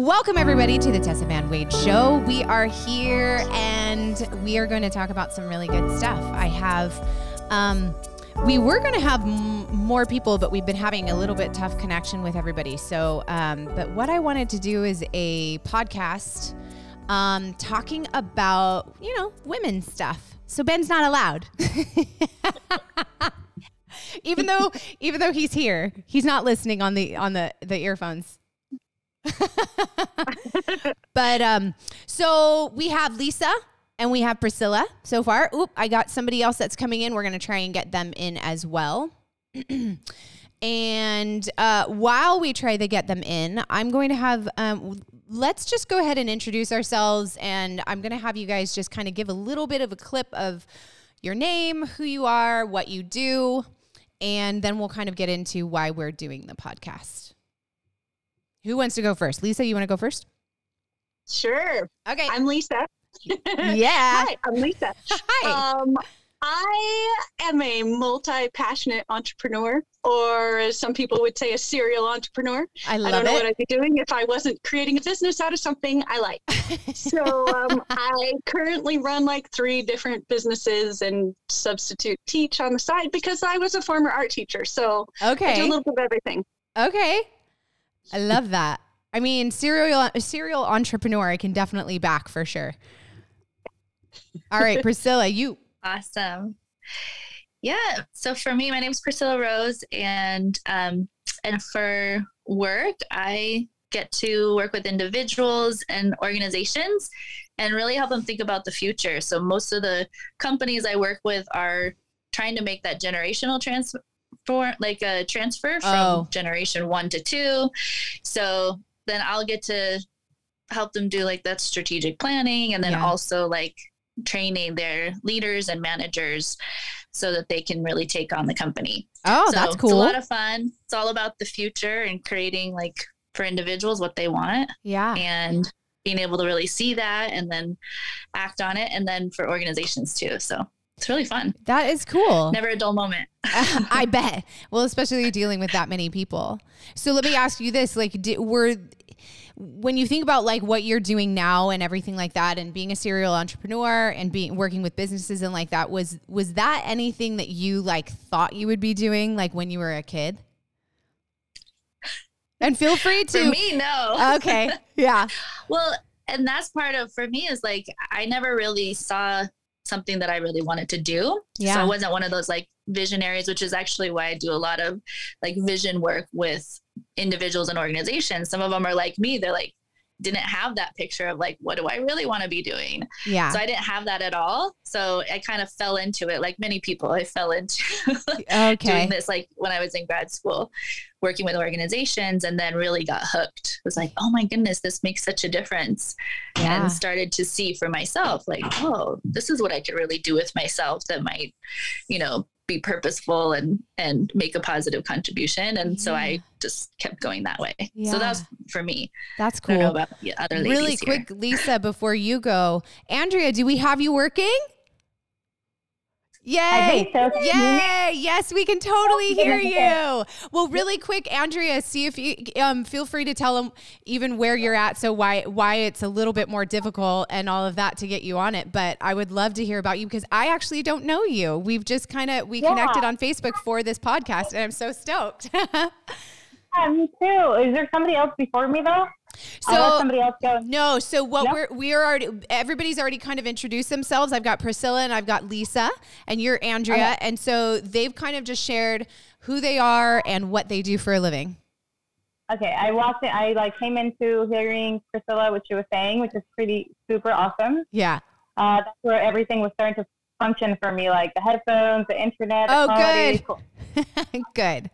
Welcome, everybody, to the Tessa Van Wade Show. We are here and we are going to talk about some really good stuff. I have, um, we were going to have m- more people, but we've been having a little bit tough connection with everybody. So, um, but what I wanted to do is a podcast um, talking about, you know, women stuff. So Ben's not allowed. even though even though he's here, he's not listening on the on the the earphones. but um, so we have Lisa and we have Priscilla so far. Oop, I got somebody else that's coming in. We're gonna try and get them in as well. and uh, while we try to get them in, I'm going to have um, let's just go ahead and introduce ourselves, and I'm going to have you guys just kind of give a little bit of a clip of your name, who you are, what you do, and then we'll kind of get into why we're doing the podcast. Who wants to go first? Lisa, you want to go first? Sure. Okay. I'm Lisa. yeah. Hi, I'm Lisa. Hi. Um, I am a multi passionate entrepreneur, or as some people would say, a serial entrepreneur. I love it. I don't know what. I'd be doing if I wasn't creating a business out of something I like. so um, I currently run like three different businesses and substitute teach on the side because I was a former art teacher. So okay. I do a little bit of everything. Okay. I love that. I mean, serial serial entrepreneur, I can definitely back for sure. All right, Priscilla, you. Awesome. Yeah. So for me, my name is Priscilla Rose, and um, and for work, I get to work with individuals and organizations, and really help them think about the future. So most of the companies I work with are trying to make that generational transfer, like a transfer from Oh. generation one to two. So then I'll get to help them do like that strategic planning, and then Yeah. also like training their leaders and managers so that they can really take on the company. Oh, so that's It's cool. a lot of fun. It's all about the future and creating like for individuals what they want yeah. and being able to really see that and then act on it and then for organizations too. So it's really fun. That is cool. Never a dull moment. I bet. Well, especially dealing with that many people. So let me ask you this: like, did, were when you think about like what you're doing now and everything like that, and being a serial entrepreneur and being working with businesses and like that, was was that anything that you like thought you would be doing like when you were a kid? And feel free For to. me, no. Okay. Yeah. Well, and that's part of for me is like I never really saw something that I really wanted to do. Yeah. So I wasn't one of those like visionaries, which is actually why I do a lot of like vision work with individuals and organizations. Some of them are like me. They're like didn't have that picture of like what do I really want to be doing. Yeah. So I didn't have that at all. So I kind of fell into it like many people. I fell into Okay. doing this like when I was in grad school, working with organizations, and then really got hooked. Was like, oh my goodness, this makes such a difference, Yeah. and started to see for myself, like, oh, this is what I could really do with myself that might, you know, be purposeful and and make a positive contribution. And so Yeah. I just kept going that way. Yeah. So that's for me. That's I don't know cool. about the other ladies Really here. quick, Lisa, before you go, Andrea, do we have you working? Yay! So. Yay! Yes, we can totally hear you. Well, really quick, Andrea, see if you um, feel free to tell them even where you're at, so why why it's a little bit more difficult and all of that to get you on it. But I would love to hear about you because I actually don't know you. We've just kind of we Yeah. connected on Facebook for this podcast, and I'm so stoked. Yeah, me too. Is there somebody else before me though? I'll let so somebody else go. No, so what No? we're we're already everybody's already kind of introduced themselves. I've got Priscilla and I've got Lisa and you're Andrea, and so they've kind of just shared who they are and what they do for a living. Okay, I walked in. I like came into hearing Priscilla what she was saying, which is pretty super awesome. Yeah. Uh, that's where everything was starting to function for me, like the headphones, the internet. the Oh, quality. good. Cool. Good.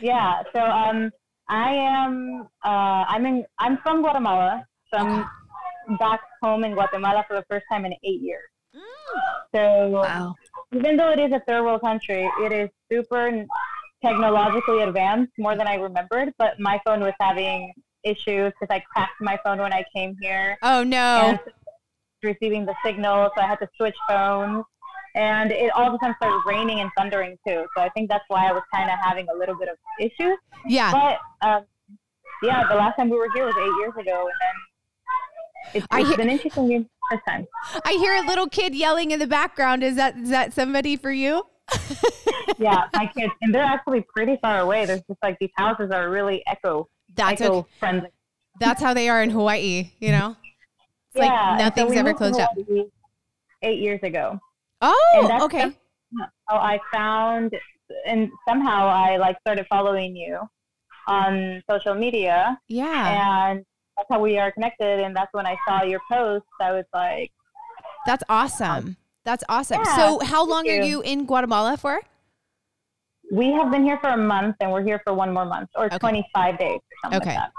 Yeah. So um, I am. Uh, I'm in. I'm from Guatemala. So I'm back home in Guatemala for the first time in eight years. So Wow. even though it is a third world country, it is super technologically advanced more than I remembered. But my phone was having issues because I cracked my phone when I came here Oh no. receiving the signal, so I had to switch phones. And it all of a sudden started raining and thundering too. So I think that's why I was kind of having a little bit of issues. Yeah. But um, yeah, the last time we were here was eight years ago, and then it's, it's hear- been interesting first time. I hear a little kid yelling in the background. Is that is that somebody for you? Yeah, my kids, and they're actually pretty far away. There's just like these houses are really echo That's echo friendly. That's how they are in Hawaii. You know, it's yeah, like and so nothing's ever closed up. Eight years ago. Oh, okay. how I found, and somehow I like started following you on social media, Yeah, and that's how we are connected. And that's when I saw your post. I was like, that's awesome. Um, that's awesome. Yeah, so, how long you. are you in Guatemala for? we have been here for a month, and we're here for one more month, or Okay. 25 days, or something Okay. like that.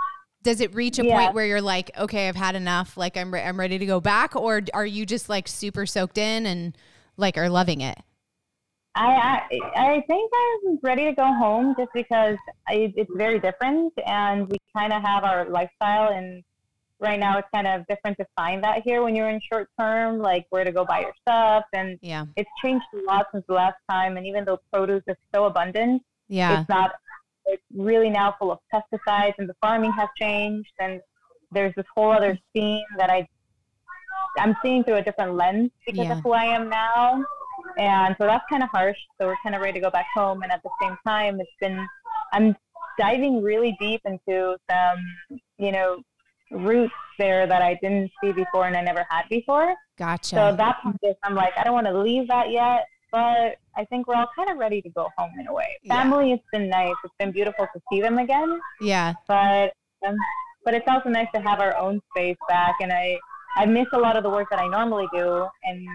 Does it reach a Yeah. point where you're like, okay, I've had enough, like I'm re- I'm ready to go back, or are you just like super soaked in and like are loving it? I, I I think I'm ready to go home just because I, it's very different, and we kind of have our lifestyle, and right now it's kind of different to find that here when you're in short term, like where to go buy your stuff, and Yeah, it's changed a lot since the last time. And even though produce is so abundant, yeah, it's not. It's really now full of pesticides, and the farming has changed, and there's this whole other scene that I I'm seeing through a different lens because Yeah. of who I am now, and so that's kind of harsh. So we're kind of ready to go back home, and at the same time, it's been I'm diving really deep into some you know roots there that I didn't see before and I never had before. gotcha. So that's just I'm like I don't want to leave that yet, but I think we're all kind of ready to go home in a way. Yeah. Family, it's been nice. It's been beautiful to see them again, yeah, but um, but it's also nice to have our own space back. And I I miss a lot of the work that I normally do, and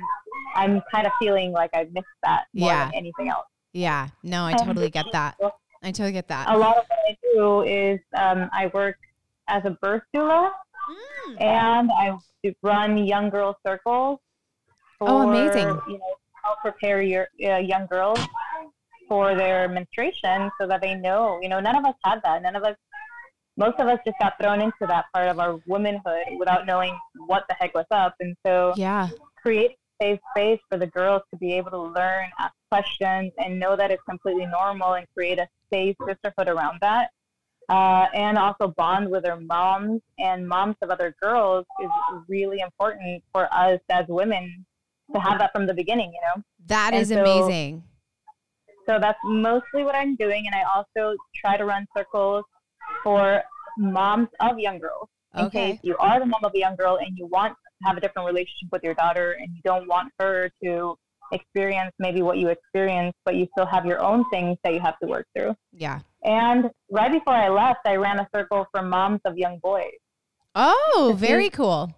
I'm kind of feeling like I've missed that more Yeah. than anything else. yeah. No, I totally get that. I totally get that. A lot of what I do is um, I work as a birth doula, Mm. and I run young girl circles. For, Oh, amazing. You know, help prepare your uh, young girls for their menstruation so that they know. You know, none of us had that. None of us. Most of us just got thrown into that part of our womanhood without knowing what the heck was up, and so Yeah, create safe space for the girls to be able to learn, ask questions, and know that it's completely normal, and create a safe sisterhood around that. Uh, and also bond with their moms and moms of other girls is really important for us as women to have that from the beginning, you know? that And is so- amazing. So that's mostly what I'm doing. And I also try to run circles for moms of young girls. In Okay. case you are the mom of a young girl and you want to have a different relationship with your daughter and you don't want her to experience maybe what you experienced, but you still have your own things that you have to work through. Yeah. And right before I left, I ran a circle for moms of young boys. Oh, very cool.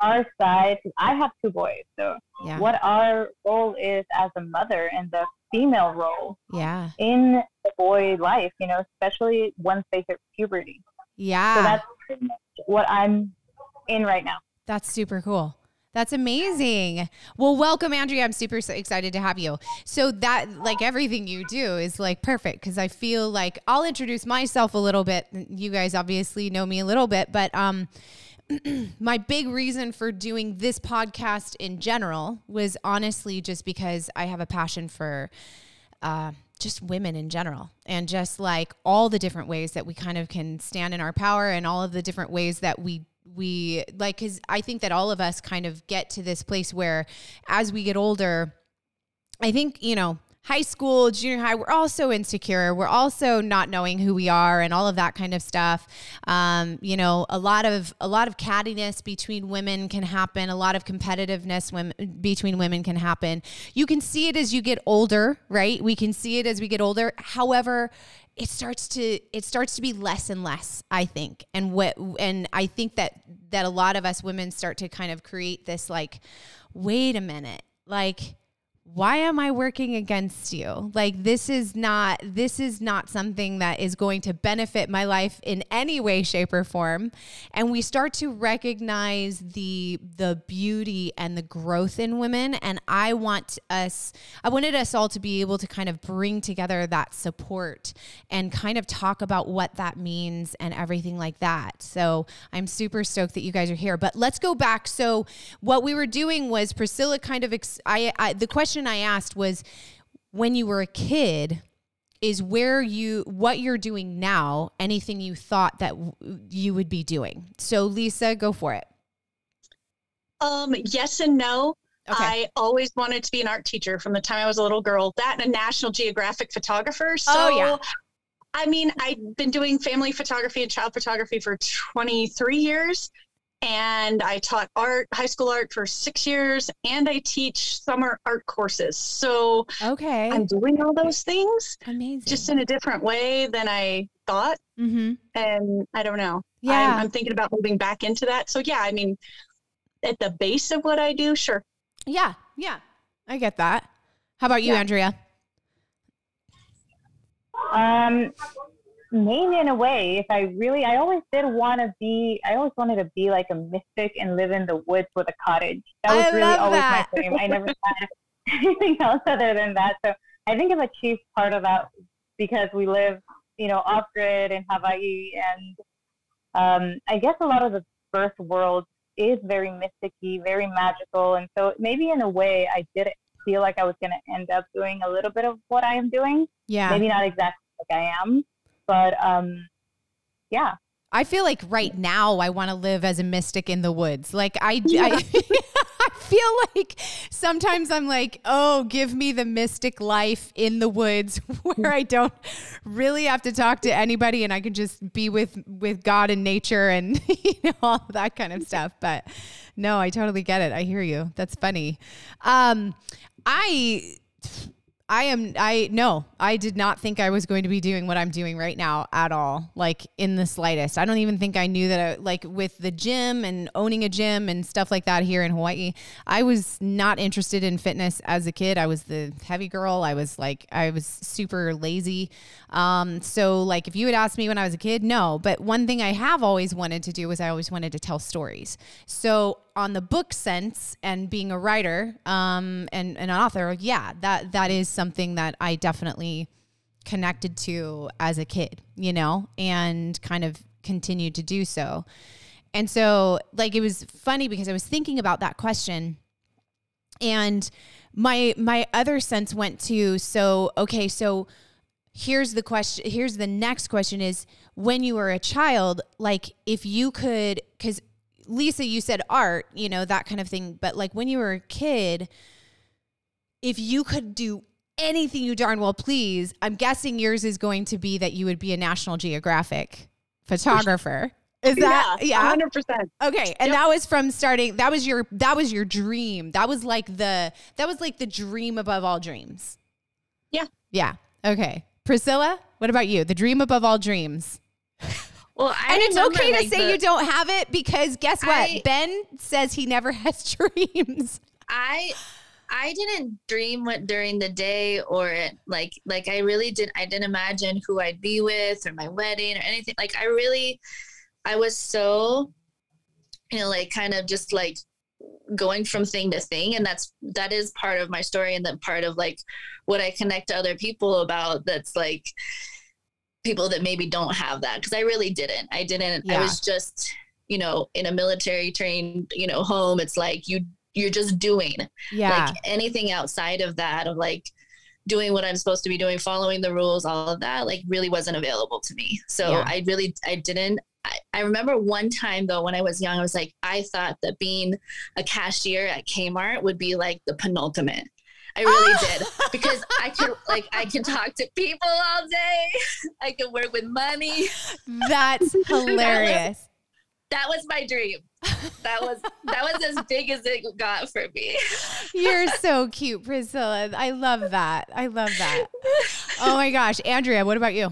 Our side, I have two boys. So Yeah. what our role is as a mother and the female role Yeah. in the boy life, you know, especially once they hit puberty. Yeah. So that's what I'm in right now. That's super cool. That's amazing. Well, welcome, Andrea. I'm super excited to have you. So that, like everything you do, is like perfect because I feel like I'll introduce myself a little bit. You guys obviously know me a little bit, but um, my big reason for doing this podcast in general was honestly just because I have a passion for uh, just women in general and just like all the different ways that we kind of can stand in our power and all of the different ways that we we like because i think that all of us kind of get to this place where as we get older i think you know high school junior high we're all so insecure. We're also not knowing who we are and all of that kind of stuff. Um, you know a lot of a lot of cattiness between women can happen. A lot of competitiveness women, between women can happen. You can see it as you get older right? We can see it as we get older. However it starts to it starts to be less and less i think. And what and i think that that a lot of us women start to kind of create this like wait a minute. Like why am I working against you? Like this is not this is not something that is going to benefit my life in any way shape or form. And we start to recognize the the beauty and the growth in women and I want us I wanted us all to be able to kind of bring together that support and kind of talk about what that means and everything like that. So, I'm super stoked that you guys are here. But let's go back. So, what we were doing was Priscilla kind of ex- I, I the question I asked was when you were a kid, is where you what you're doing now anything you thought that w- you would be doing so lisa go for it Um, yes and no. okay I always wanted to be an art teacher from the time I was a little girl. That and a National Geographic photographer. So, Oh, yeah. I mean, I've been doing family photography and child photography for 23 years. And I taught art, high school art for six years, and I teach summer art courses. So okay I'm doing all those things amazing just in a different way than I thought. mm-hmm. And I don't know. yeah I'm, I'm thinking about moving back into that. So, yeah, I mean, at the base of what I do, sure. yeah yeah i get that how about you Yeah. andrea Um, maybe in a way, if I really, I always did want to be, I always wanted to be like a mystic and live in the woods with a cottage. That was I really always that. my dream. I never had anything else other than that. So I think I've achieved part of that because we live, you know, off grid in Hawaii. And um, I guess a lot of the birth world is very mysticky, very magical. And so maybe in a way, I did feel like I was going to end up doing a little bit of what I am doing yeah maybe not exactly like I am, but um, yeah. I feel like right now I want to live as a mystic in the woods. Like I, I, I feel like sometimes I'm like, oh, give me the mystic life in the woods where I don't really have to talk to anybody and I can just be with with God and nature and you know all that kind of stuff. But no, I totally get it. I hear you. That's funny. Um, I I am I no, I did not think I was going to be doing what I'm doing right now at all, like in the slightest. I don't even think I knew that I, like with the gym and owning a gym and stuff like that here in Hawaii. I was not interested in fitness as a kid. I was the heavy girl. I was like I was super lazy. Um so like if you had asked me when I was a kid, no, but one thing I have always wanted to do was I always wanted to tell stories. So on the book sense and being a writer um, and, and an author, yeah, that that is something that I definitely connected to as a kid, you know, and kind of continued to do so. And so, like, it was funny because I was thinking about that question, and my my other sense went to so okay, so here's the question here's the next question is when you were a child like if you could because lisa you said art you know that kind of thing but like when you were a kid if you could do anything you darn well please i'm guessing yours is going to be that you would be a national geographic photographer is that yeah, 100%. Okay, and Yep. that was from starting. That was your that was your dream. That was like the that was like the dream above all dreams. Yeah. Yeah. Okay. Priscilla, what about you? The dream above all dreams. Well, I and it's okay to say the- you don't have it because guess what? I- ben says he never has dreams. I I didn't dream what during the day or it, like like I really didn't I didn't imagine who I'd be with or my wedding or anything. Like I really I was so you know like kind of just like going from thing to thing and that's that is part of my story and then part of like what I connect to other people about that's like people that maybe don't have that because I really didn't. I didn't I was just you know in a military trained you know home it's like you you're just doing Yeah. like anything outside of that of like doing what i'm supposed to be doing following the rules all of that like really wasn't available to me so Yeah. i really i didn't I, I remember one time though when i was young i was like i thought that being a cashier at kmart would be like the penultimate I really did because I can like I can talk to people all day. I can work with money. That's hilarious. That was my dream. That was that was as big as it got for me. You're so cute, Priscilla. I love that. I love that. Oh my gosh. Andrea, what about you?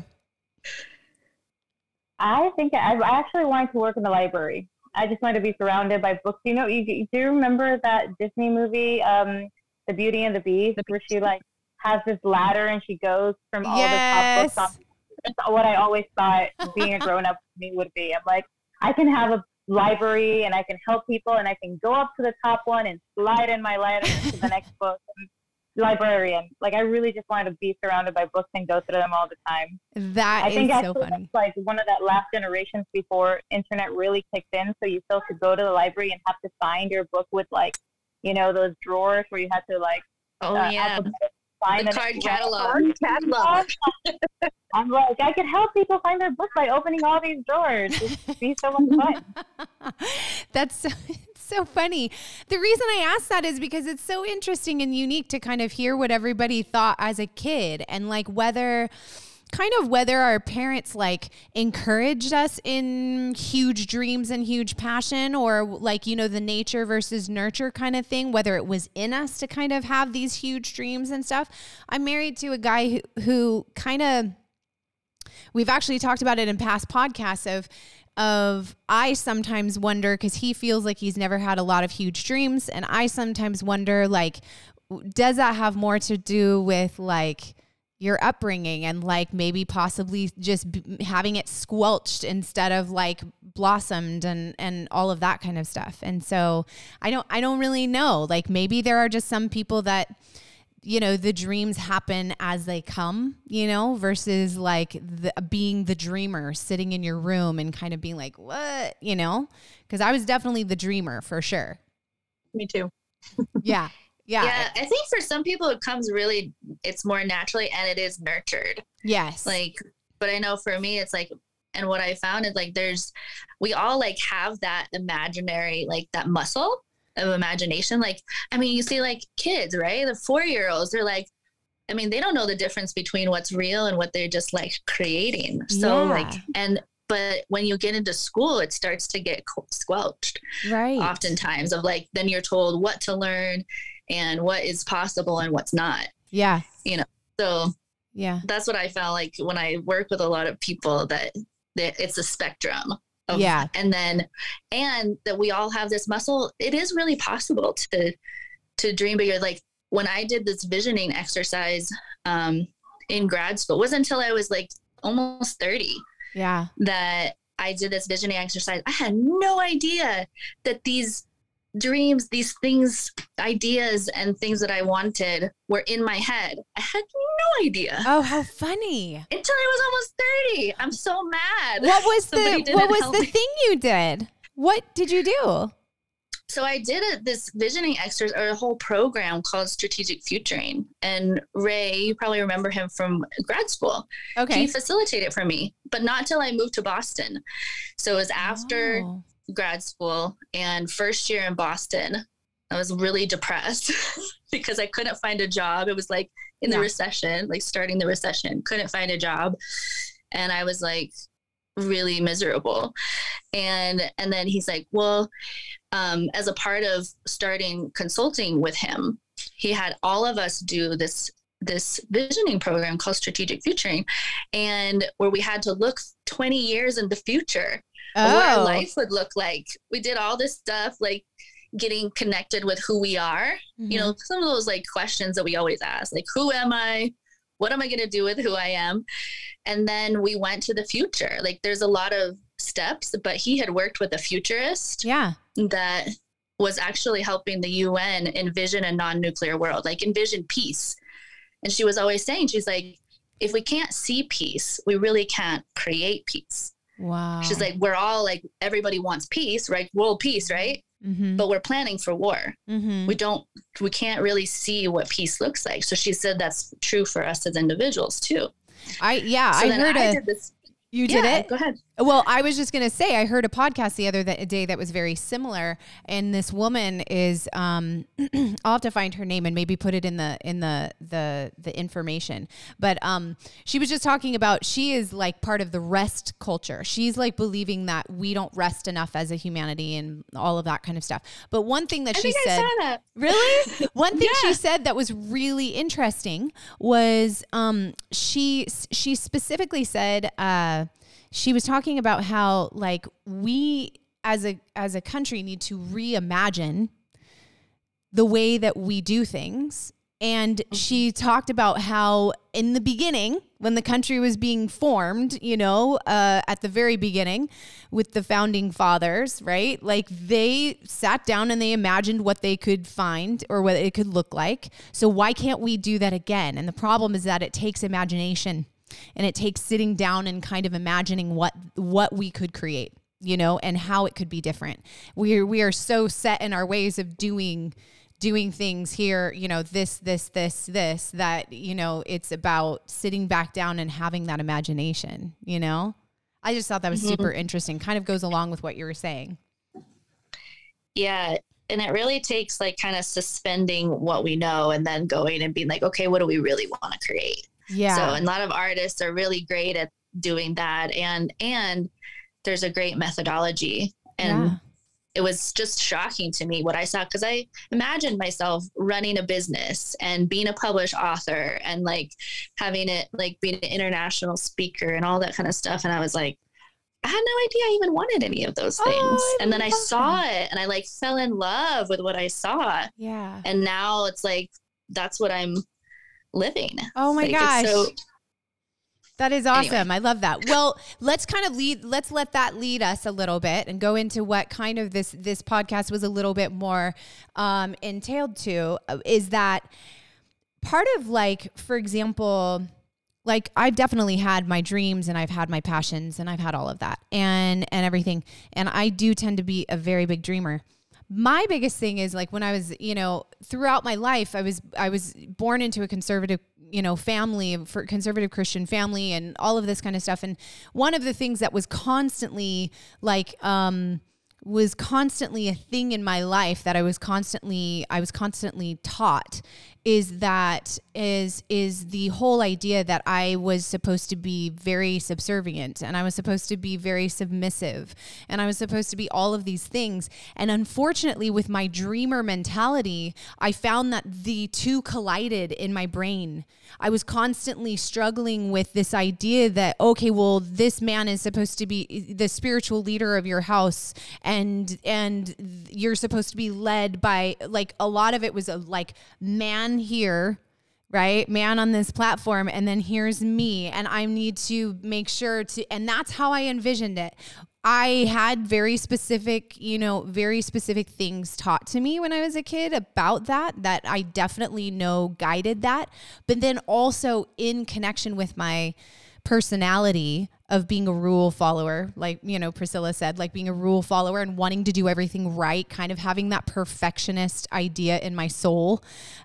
I think I, I actually wanted to work in the library. I just wanted to be surrounded by books. You know, you, you do you remember that Disney movie, um, The Beauty and the Beast, where she like has this ladder and she goes from all Yes. the top books on. That's what I always thought being a grown up me would be. I'm like, I can have a library and I can help people and I can go up to the top one and slide in my ladder to the next book. And librarian. Like I really just wanted to be surrounded by books and go through them all the time. That I think is so funny. like one of that last generations before internet really kicked in. So you still could go to the library and have to find your book with like, you know, those drawers where you had to like Oh uh, yeah. find The an card catalog. Catalog. I'm like, I could help people find their book by opening all these drawers. It'd be so much fun. That's so, it's so funny. The reason I asked that is because it's so interesting and unique to kind of hear what everybody thought as a kid and like whether kind of whether our parents like encouraged us in huge dreams and huge passion or like you know the nature versus nurture kind of thing whether it was in us to kind of have these huge dreams and stuff. I'm married to a guy who, who kind of we've actually talked about it in past podcasts of of I sometimes wonder because he feels like he's never had a lot of huge dreams and I sometimes wonder like does that have more to do with like your upbringing and like maybe possibly just b- having it squelched instead of like blossomed and and all of that kind of stuff. And so I don't I don't really know. Like maybe there are just some people that you know the dreams happen as they come you know versus like the, being the dreamer sitting in your room and kind of being like what you know because i was definitely the dreamer for sure Me too. yeah yeah, Yeah, I think for some people it comes really, it's more naturally and it is nurtured. yes Like, but I know for me, it's like, and what I found is like, there's, we all like have that imaginary, like that muscle of imagination. Like, I mean, you see like kids, right? The four year olds, they're like, I mean, they don't know the difference between what's real and what they're just like creating. So, Yeah. like, and, but when you get into school, it starts to get squelched right oftentimes of like, then you're told what to learn and what is possible and what's not. yeah You know, So yeah that's what I found like when I work with a lot of people that, that it's a spectrum. Of, Yeah. And then, and that we all have this muscle. It is really possible to, to dream bigger. Like when I did this visioning exercise um, in grad school, it wasn't until I was like almost 30 yeah that I did this visioning exercise. I had no idea that these dreams, these things, ideas, and things that I wanted were in my head. I had no idea oh how funny until I was almost 30. I'm so mad. what was the what was the me. thing you did what did you do So I did a, this visioning exercise or a whole program called Strategic Futuring. And Ray, you probably remember him from grad school. Okay, He facilitated for me, but not till I moved to Boston. So it was after Oh. Grad school and first year in Boston, I was really depressed because I couldn't find a job. It was like in the Yeah. recession, like starting the recession, couldn't find a job. And I was like really miserable. And and then he's like, "Well, um, as a part of starting consulting with him, he had all of us do this this visioning program called strategic futuring and where we had to look 20 years in the future of what our Oh. life would look like. We did all this stuff like getting connected with who we are. Mm-hmm. You know, some of those like questions that we always ask, like who am I? What am I going to do with who I am? And then we went to the future. Like there's a lot of steps, but he had worked with a futurist yeah that was actually helping the UN envision a non-nuclear world, like envision peace. And she was always saying, she's like, if we can't see peace, we really can't create peace. Wow She's like, we're all like, everybody wants peace, right? World peace, right? mm-hmm. But we're planning for war. Mm-hmm. We don't, we can't really see what peace looks like. So she said that's true for us as individuals too. i yeah So i heard I a did this. you did it Go ahead. Well, I was just gonna say I heard a podcast the other day that was very similar, and this woman is um, I'll have to find her name and maybe put it in the in the the the information. But um, she was just talking about she is like part of the rest culture. She's like believing that we don't rest enough as a humanity and all of that kind of stuff. But one thing that I she said. I saw that. Really? One thing she said that was really interesting was um, she she specifically said uh, she was talking about how like we as a as a country need to reimagine the way that we do things. And she talked about how in the beginning, when the country was being formed, you know, uh, at the very beginning with the founding fathers, right? Like they sat down and they imagined what they could find or what it could look like. So why can't we do that again? And the problem is that it takes imagination and it takes sitting down and kind of imagining what what we could create you know and how it could be different we we are so set in our ways of doing doing things here, you know, this, this, this, this, that, you know, it's about sitting back down and having that imagination, you know? I just thought that was mm-hmm. super interesting. Kind of goes along with what you were saying. Yeah. And it really takes like kind of suspending what we know and then going and being like, okay, what do we really want to create? Yeah. So a lot of artists are really great at doing that. And, and there's a great methodology. And yeah it was just shocking to me what I saw because I imagined myself running a business and being a published author and like having it like being an international speaker and all that kind of stuff. And I was like, I had no idea I even wanted any of those oh, things. Oh, and then I saw that. it and I like fell in love with what I saw. Yeah. And now it's like that's what I'm living. Oh my like, gosh. So that is awesome. Anyway. I love that. Well, let's kind of lead let's let that lead us a little bit and go into what kind of this this podcast was a little bit more um entailed to uh, is that part of like for example like I've definitely had my dreams and I've had my passions and I've had all of that and and everything and I do tend to be a very big dreamer my biggest thing is like when I was, you know, throughout my life, I was I was born into a conservative, you know, family for conservative Christian family and all of this kind of stuff. And one of the things that was constantly like um was constantly a thing in my life that I was constantly I was constantly taught is that is is the whole idea that I was supposed to be very subservient and I was supposed to be very submissive and I was supposed to be all of these things. And unfortunately with my dreamer mentality I found that the two collided in my brain. I was constantly struggling with this idea that okay well this man is supposed to be the spiritual leader of your house and and you're supposed to be led by like a lot of it was a like man here right? Man on this platform and then here's me and i need to make sure to and that's how i envisioned it. I had very specific you know very specific things taught to me when i was a kid about that that i definitely know guided that. But then also in connection with my personality of being a rule follower, like, you know, Priscilla said, like being a rule follower and wanting to do everything right, kind of having that perfectionist idea in my soul,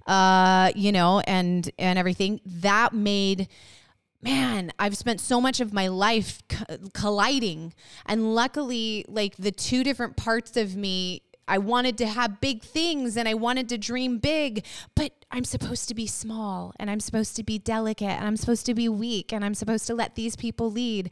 uh, you know, and, and everything that made, man, I've spent so much of my life co- colliding. And luckily, like the two different parts of me I wanted to have big things and I wanted to dream big, but I'm supposed to be small and I'm supposed to be delicate and I'm supposed to be weak and I'm supposed to let these people lead.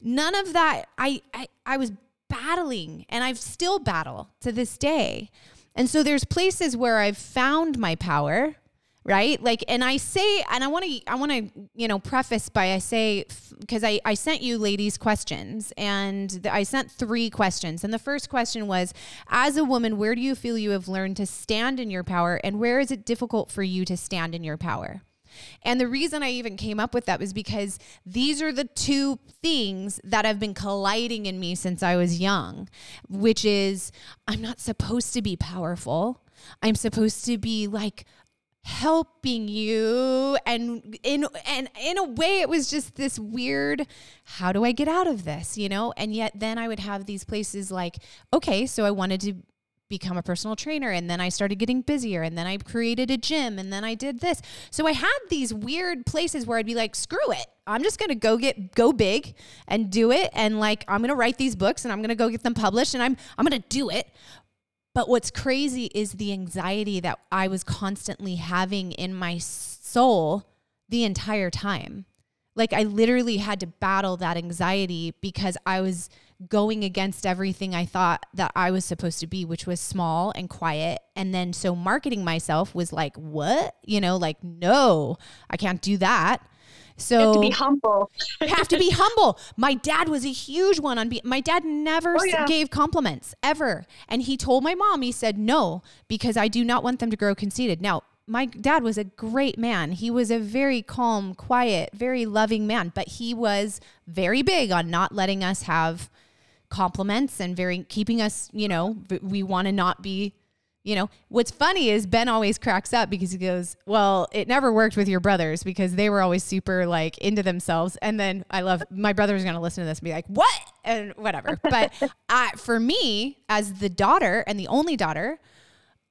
None of that I I, I was battling and I've still battle to this day. And so there's places where I've found my power right like and i say and i want to i want to you know preface by i say because I, I sent you ladies questions and i sent three questions and the first question was as a woman where do you feel you have learned to stand in your power and where is it difficult for you to stand in your power and the reason I even came up with that was because these are the two things that have been colliding in me since I was young, which is I'm not supposed to be powerful. I'm supposed to be like helping you and in and in a way it was just this weird how do I get out of this you know? And yet then I would have these places like okay so I wanted to become a personal trainer and then I started getting busier and then I created a gym and then I did this. So I had these weird places where I'd be like screw it. I'm just going to go get go big and do it. And like I'm going to write these books and I'm going to go get them published and I'm I'm going to do it but what's crazy is the anxiety that I was constantly having in my soul the entire time. Like I literally had to battle that anxiety because I was going against everything I thought that I was supposed to be, which was small and quiet. And then so marketing myself was like, what? You know, like, no, I can't do that. So you have to be humble. have to be humble. My dad was a huge one on be- my dad never oh, yeah. gave compliments ever. And he told my mom, he said, no, because I do not want them to grow conceited. Now, my dad was a great man. He was a very calm, quiet, very loving man, but he was very big on not letting us have compliments and very keeping us, you know, we want to not be you know, what's funny is Ben always cracks up because he goes, Well, it never worked with your brothers because they were always super like into themselves. And then I love my brother's going to listen to this and be like, What? And whatever. But I, for me, as the daughter and the only daughter,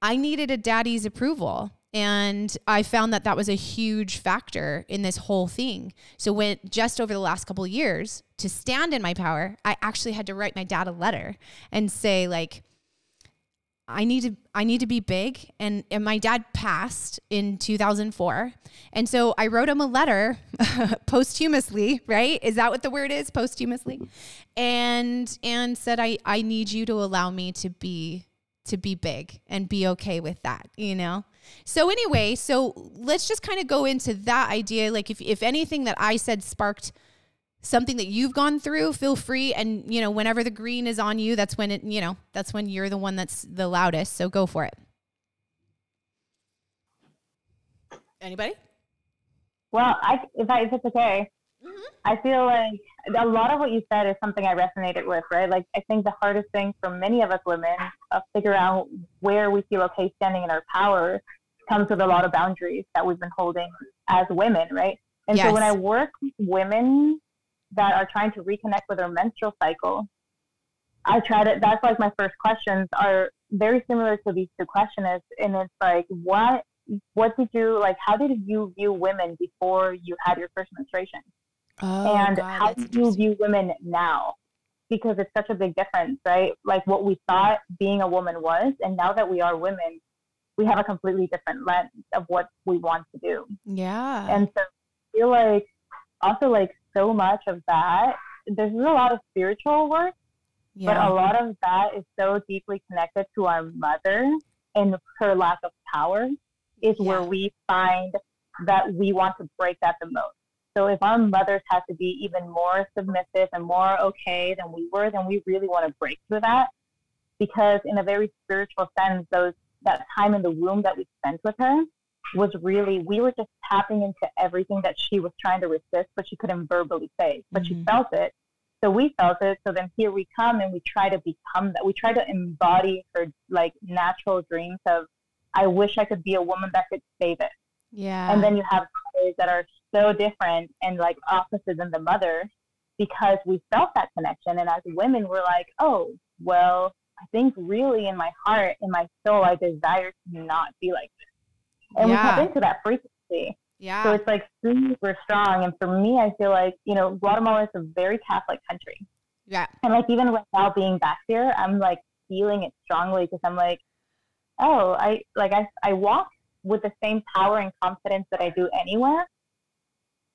I needed a daddy's approval. And I found that that was a huge factor in this whole thing. So when just over the last couple of years to stand in my power, I actually had to write my dad a letter and say like I need to I need to be big and, and my dad passed in 2004. And so I wrote him a letter posthumously, right? Is that what the word is? Posthumously. And and said I I need you to allow me to be to be big and be okay with that, you know? So anyway, so let's just kind of go into that idea. Like if, if anything that I said sparked something that you've gone through, feel free. And, you know, whenever the green is on you, that's when it, you know, that's when you're the one that's the loudest. So go for it. Anybody? Well, I, if, I, if it's okay, mm-hmm. I feel like a lot of what you said is something I resonated with, right? Like, I think the hardest thing for many of us women to figure out where we feel okay standing in our power comes with a lot of boundaries that we've been holding as women, right? And yes. so when I work with women that are trying to reconnect with their menstrual cycle, I try to, that's like my first questions are very similar to these two questions. And it's like, what, what did you, like, how did you view women before you had your first menstruation? Oh, and God, how do you view women now? Because it's such a big difference, right? Like what we thought being a woman was, and now that we are women, we have a completely different lens of what we want to do. Yeah. And so I feel like also like so much of that, there's a lot of spiritual work, yeah. but a lot of that is so deeply connected to our mother and her lack of power is yeah. where we find that we want to break that the most. So if our mothers had to be even more submissive and more okay than we were, then we really want to break through that. Because in a very spiritual sense, those that time in the womb that we spent with her was really we were just tapping into everything that she was trying to resist but she couldn't verbally say but mm-hmm. she felt it. So we felt it. So then here we come and we try to become that we try to embody her like natural dreams of i wish i could be a woman that could save it yeah. And then you have stories that are so different and like opposite than the mother because we felt that connection. And as women we're like oh well I think really in my heart, in my soul, I desire to not be like this. And yeah. we tap into that frequency. Yeah. So it's like super strong. And for me, I feel like, you know, Guatemala is a very Catholic country. Yeah. And like even right now being back here, I'm like feeling it strongly because I'm like, oh, I like I I walk with the same power and confidence that I do anywhere.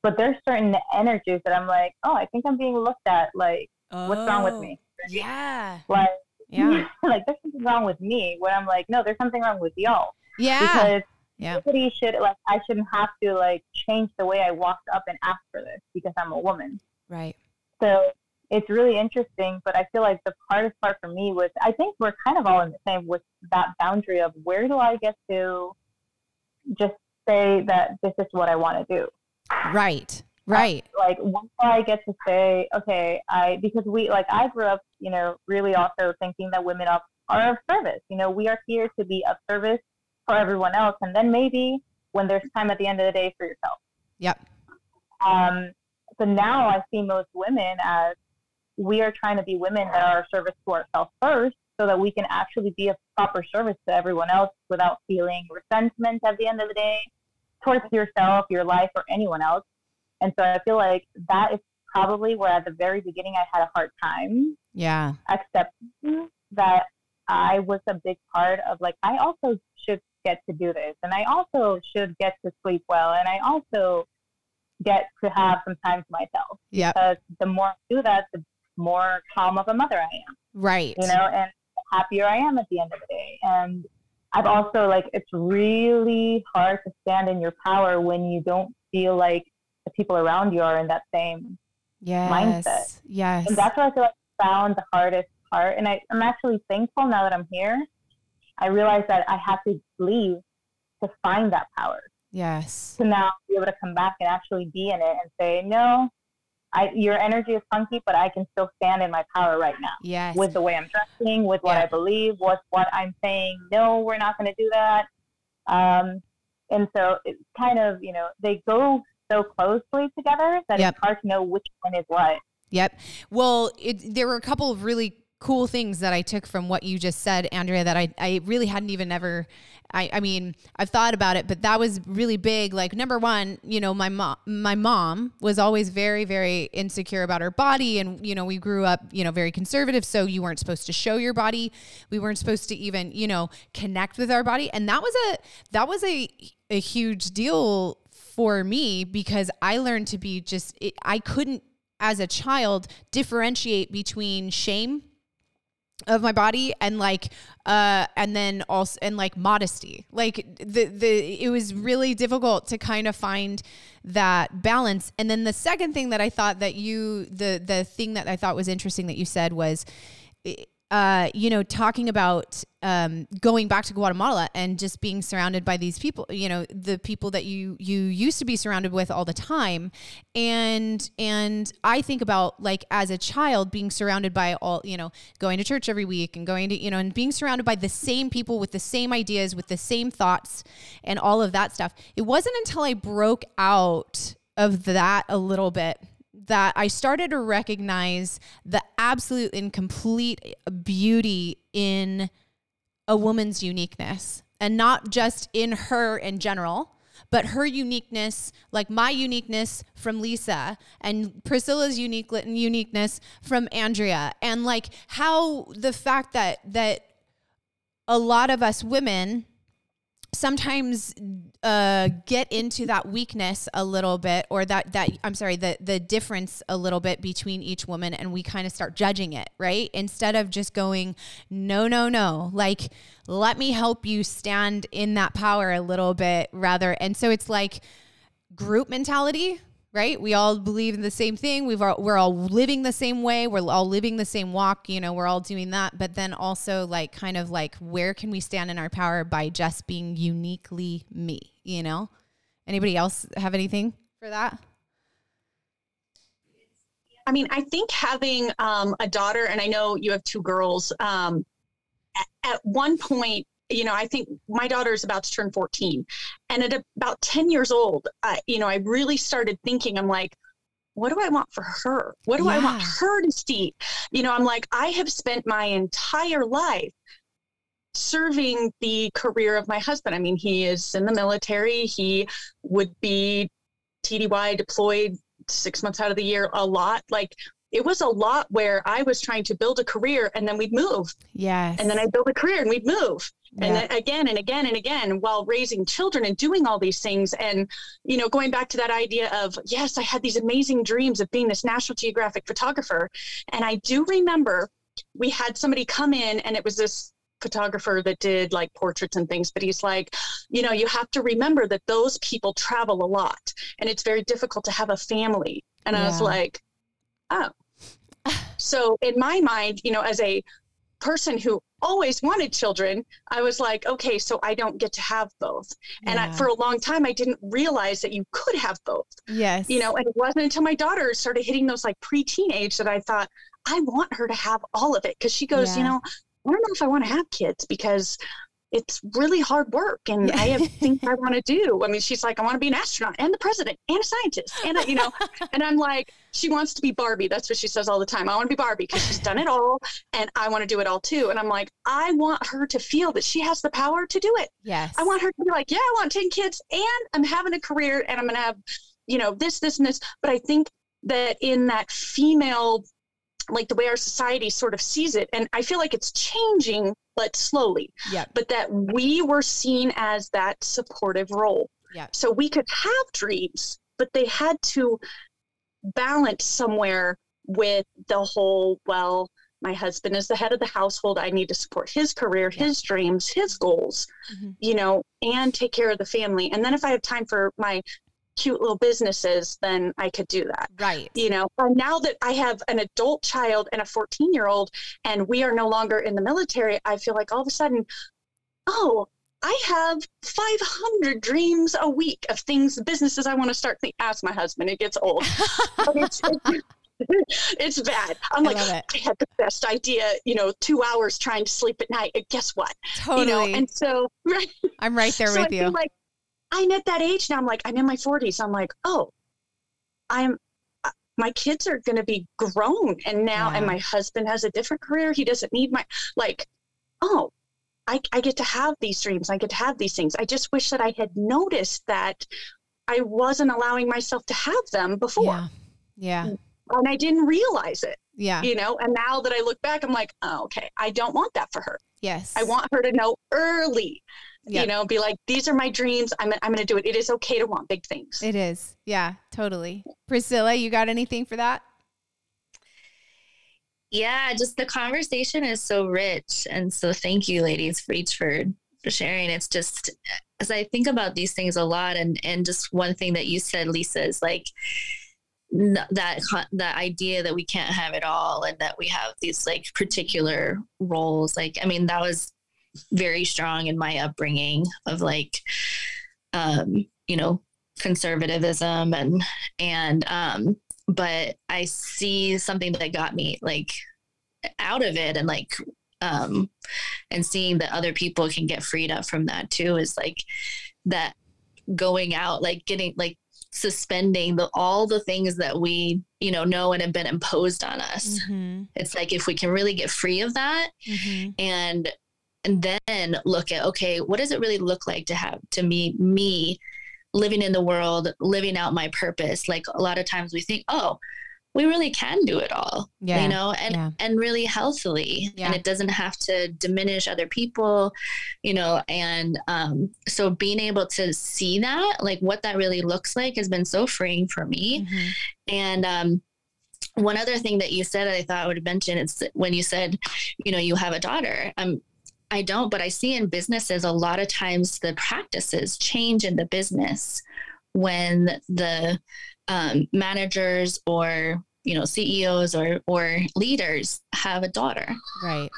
But there's certain energies that I'm like, oh, I think I'm being looked at like, oh, what's wrong with me? Oh, yeah. Like yeah. like there's something wrong with me. When I'm like, no, there's something wrong with y'all. Yeah. Because yeah. nobody should like I shouldn't have to like change the way I walked up and ask for this because I'm a woman. Right. So it's really interesting, but I feel like the hardest part for me was I think we're kind of all in the same with that boundary of where do I get to just say that this is what I want to do. Right. Uh, right. like once I get to say, okay, I because we like I grew up, you know, really also thinking that women are, are of service. You know, we are here to be of service for everyone else, and then maybe when there's time at the end of the day for yourself. Yep. Um. So now I see most women as we are trying to be women that are service to ourselves first, so that we can actually be a proper service to everyone else without feeling resentment at the end of the day towards yourself, your life, or anyone else and so I feel like that is probably where at the very beginning I had a hard time. Yeah. Accepting that I was a big part of like, I also should get to do this. And I also should get to sleep well. And I also get to have some time to myself. Yeah. Because the more I do that, the more calm of a mother I am. Right. You know, and happier I am at the end of the day. And I've also like, it's really hard to stand in your power when you don't feel like the people around you are in that same yes. mindset. Yes. And that's what I feel like I found the hardest part. And I, I'm actually thankful now that I'm here. I realized that I have to leave to find that power. Yes. To now be able to come back and actually be in it and say, no, I, your energy is funky, but I can still stand in my power right now. Yes. With the way I'm dressing, with what yeah. I believe, with what I'm saying. No, we're not going to do that. Um, and so it's kind of, you know, they go so closely together that yep. it's hard to know which one is what. Yep. Well, it, there were a couple of really cool things that I took from what you just said, Andrea, that I, I really hadn't even ever, I, I mean, I've thought about it, but that was really big. Like number one, you know, my mom, my mom was always very, very insecure about her body. And, you know, we grew up, you know, very conservative. So you weren't supposed to show your body. We weren't supposed to even, you know, connect with our body. And that was a, that was a, a huge deal for me because I learned to be just, it, I couldn't as a child differentiate between shame of my body and like uh and then also and like modesty. Like the the it was really difficult to kind of find that balance. And then the second thing that i thought that you the the thing that i thought was interesting that you said was uh, you know, talking about um, going back to Guatemala and just being surrounded by these people, you know, the people that you you used to be surrounded with all the time, and and I think about like as a child being surrounded by all, you know, going to church every week and going to, you know, and being surrounded by the same people with the same ideas, with the same thoughts, and all of that stuff. It wasn't until I broke out of that a little bit that I started to recognize the absolute and complete beauty in a woman's uniqueness and not just in her in general but her uniqueness like my uniqueness from lisa and priscilla's unique uniqueness from andrea. And like how the fact that that a lot of us women sometimes uh, get into that weakness a little bit or that that I'm sorry the the difference a little bit between each woman and we kind of start judging it right? Instead of just going no no no like let me help you stand in that power a little bit rather and so it's like group mentality right? We all believe in the same thing. We've all, we're all living the same way. We're all living the same walk. You know, we're all doing that. But then also, like, kind of like, where can we stand in our power by just being uniquely me? You know, anybody else have anything for that? I mean, I think having um, a daughter, and I know you have two girls. Um, at, at one point, you know, I think my daughter is about to turn 14. And at about 10 years old, uh, you know, I really started thinking, I'm like, what do I want for her? What do yeah. I want her to see? You know, I'm like, I have spent my entire life serving the career of my husband. I mean, he is in the military. He would be TDY deployed six months out of the year a lot. Like it was a lot where I was trying to build a career and then we'd move. Yes. And then I'd build a career and we'd move. Yeah. And then again and again and again while raising children and doing all these things. And, you know, going back to that idea of, yes, I had these amazing dreams of being this National Geographic photographer. And I do remember we had somebody come in and it was this photographer that did like portraits and things, but he's like, you know, you have to remember that those people travel a lot and it's very difficult to have a family. And yeah. I was like, oh, so in my mind, you know, as a person who always wanted children, I was like, okay, so I don't get to have both. And I, for a long time, I didn't realize that you could have both. Yes. You know, and it wasn't until my daughter started hitting those like pre-teenage that I thought, I want her to have all of it. Cause she goes, yeah. you know, I don't know if I want to have kids because it's really hard work and I have things I want to do. I mean, she's like, I want to be an astronaut and the president and a scientist. And, you know, and I'm like, she wants to be Barbie. That's what she says all the time. I want to be Barbie because she's done it all and I want to do it all too. And I'm like, I want her to feel that she has the power to do it. Yes. I want her to be like, yeah, I want 10 kids and I'm having a career and I'm going to have, you know, this, this, and this. But I think that in that female like the way our society sort of sees it and i feel like it's changing but slowly. Yeah but that we were seen as that supportive role. Yeah so we could have dreams but they had to balance somewhere with the whole well my husband is the head of the household. I need to support his career yeah. his dreams his goals mm-hmm. you know and take care of the family. And then if i have time for my cute little businesses, then I could do that. Right. You know, and now that I have an adult child and a 14 year old and we are no longer in the military, I feel like all of a sudden, oh, I have 500 dreams a week of things, businesses I want to start. Ask my husband, it gets old. it's, it's, it's bad. I'm I like, I had the best idea, you know, two hours trying to sleep at night. And guess what? Totally. You know, and so, right. I'm right there so with you. Like, I'm at that age now. I'm like, I'm in my 40s. I'm like, oh, I'm uh, my kids are going to be grown and now Yeah. and my husband has a different career he doesn't need my like oh I, I get to have these dreams i get to have these things i just wish that i had noticed that i wasn't allowing myself to have them before Yeah. Yeah. Mm, and i didn't realize it Yeah. you know and now that i look back i'm like oh, okay i don't want that for her Yes. i want her to know early Yep. you know be like these are my dreams i'm, I'm going to do it it is okay to want big things It is. Yeah, totally. Priscilla, you got anything for that? Yeah, just the conversation is so rich. And so thank you, ladies, for each for, for sharing. It's just as I think about these things a lot and and just one thing that you said, Lisa, is like that that idea that we can't have it all and that we have these like particular roles. Like, I mean, that was very strong in my upbringing of like um, you know, conservatism and and um but I see something that got me like out of it and like um and seeing that other people can get freed up from that too is like that going out like getting like suspending the all the things that we you know know and have been imposed on us Mm-hmm. it's like if we can really get free of that Mm-hmm. and and then look at okay what does it really look like to have to me me living in the world living out my purpose like a lot of times we think oh we really can do it all Yeah. you know and Yeah. and really healthily Yeah. and it doesn't have to diminish other people you know and um so being able to see that like what that really looks like has been so freeing for me Mm-hmm. and um, one other thing that you said I thought I would mention is when you said, you know, you have a daughter. Um, I don't, but I see in businesses a lot of times the practices change in the business when the um, managers or you know CEOs or or leaders have a daughter. Right.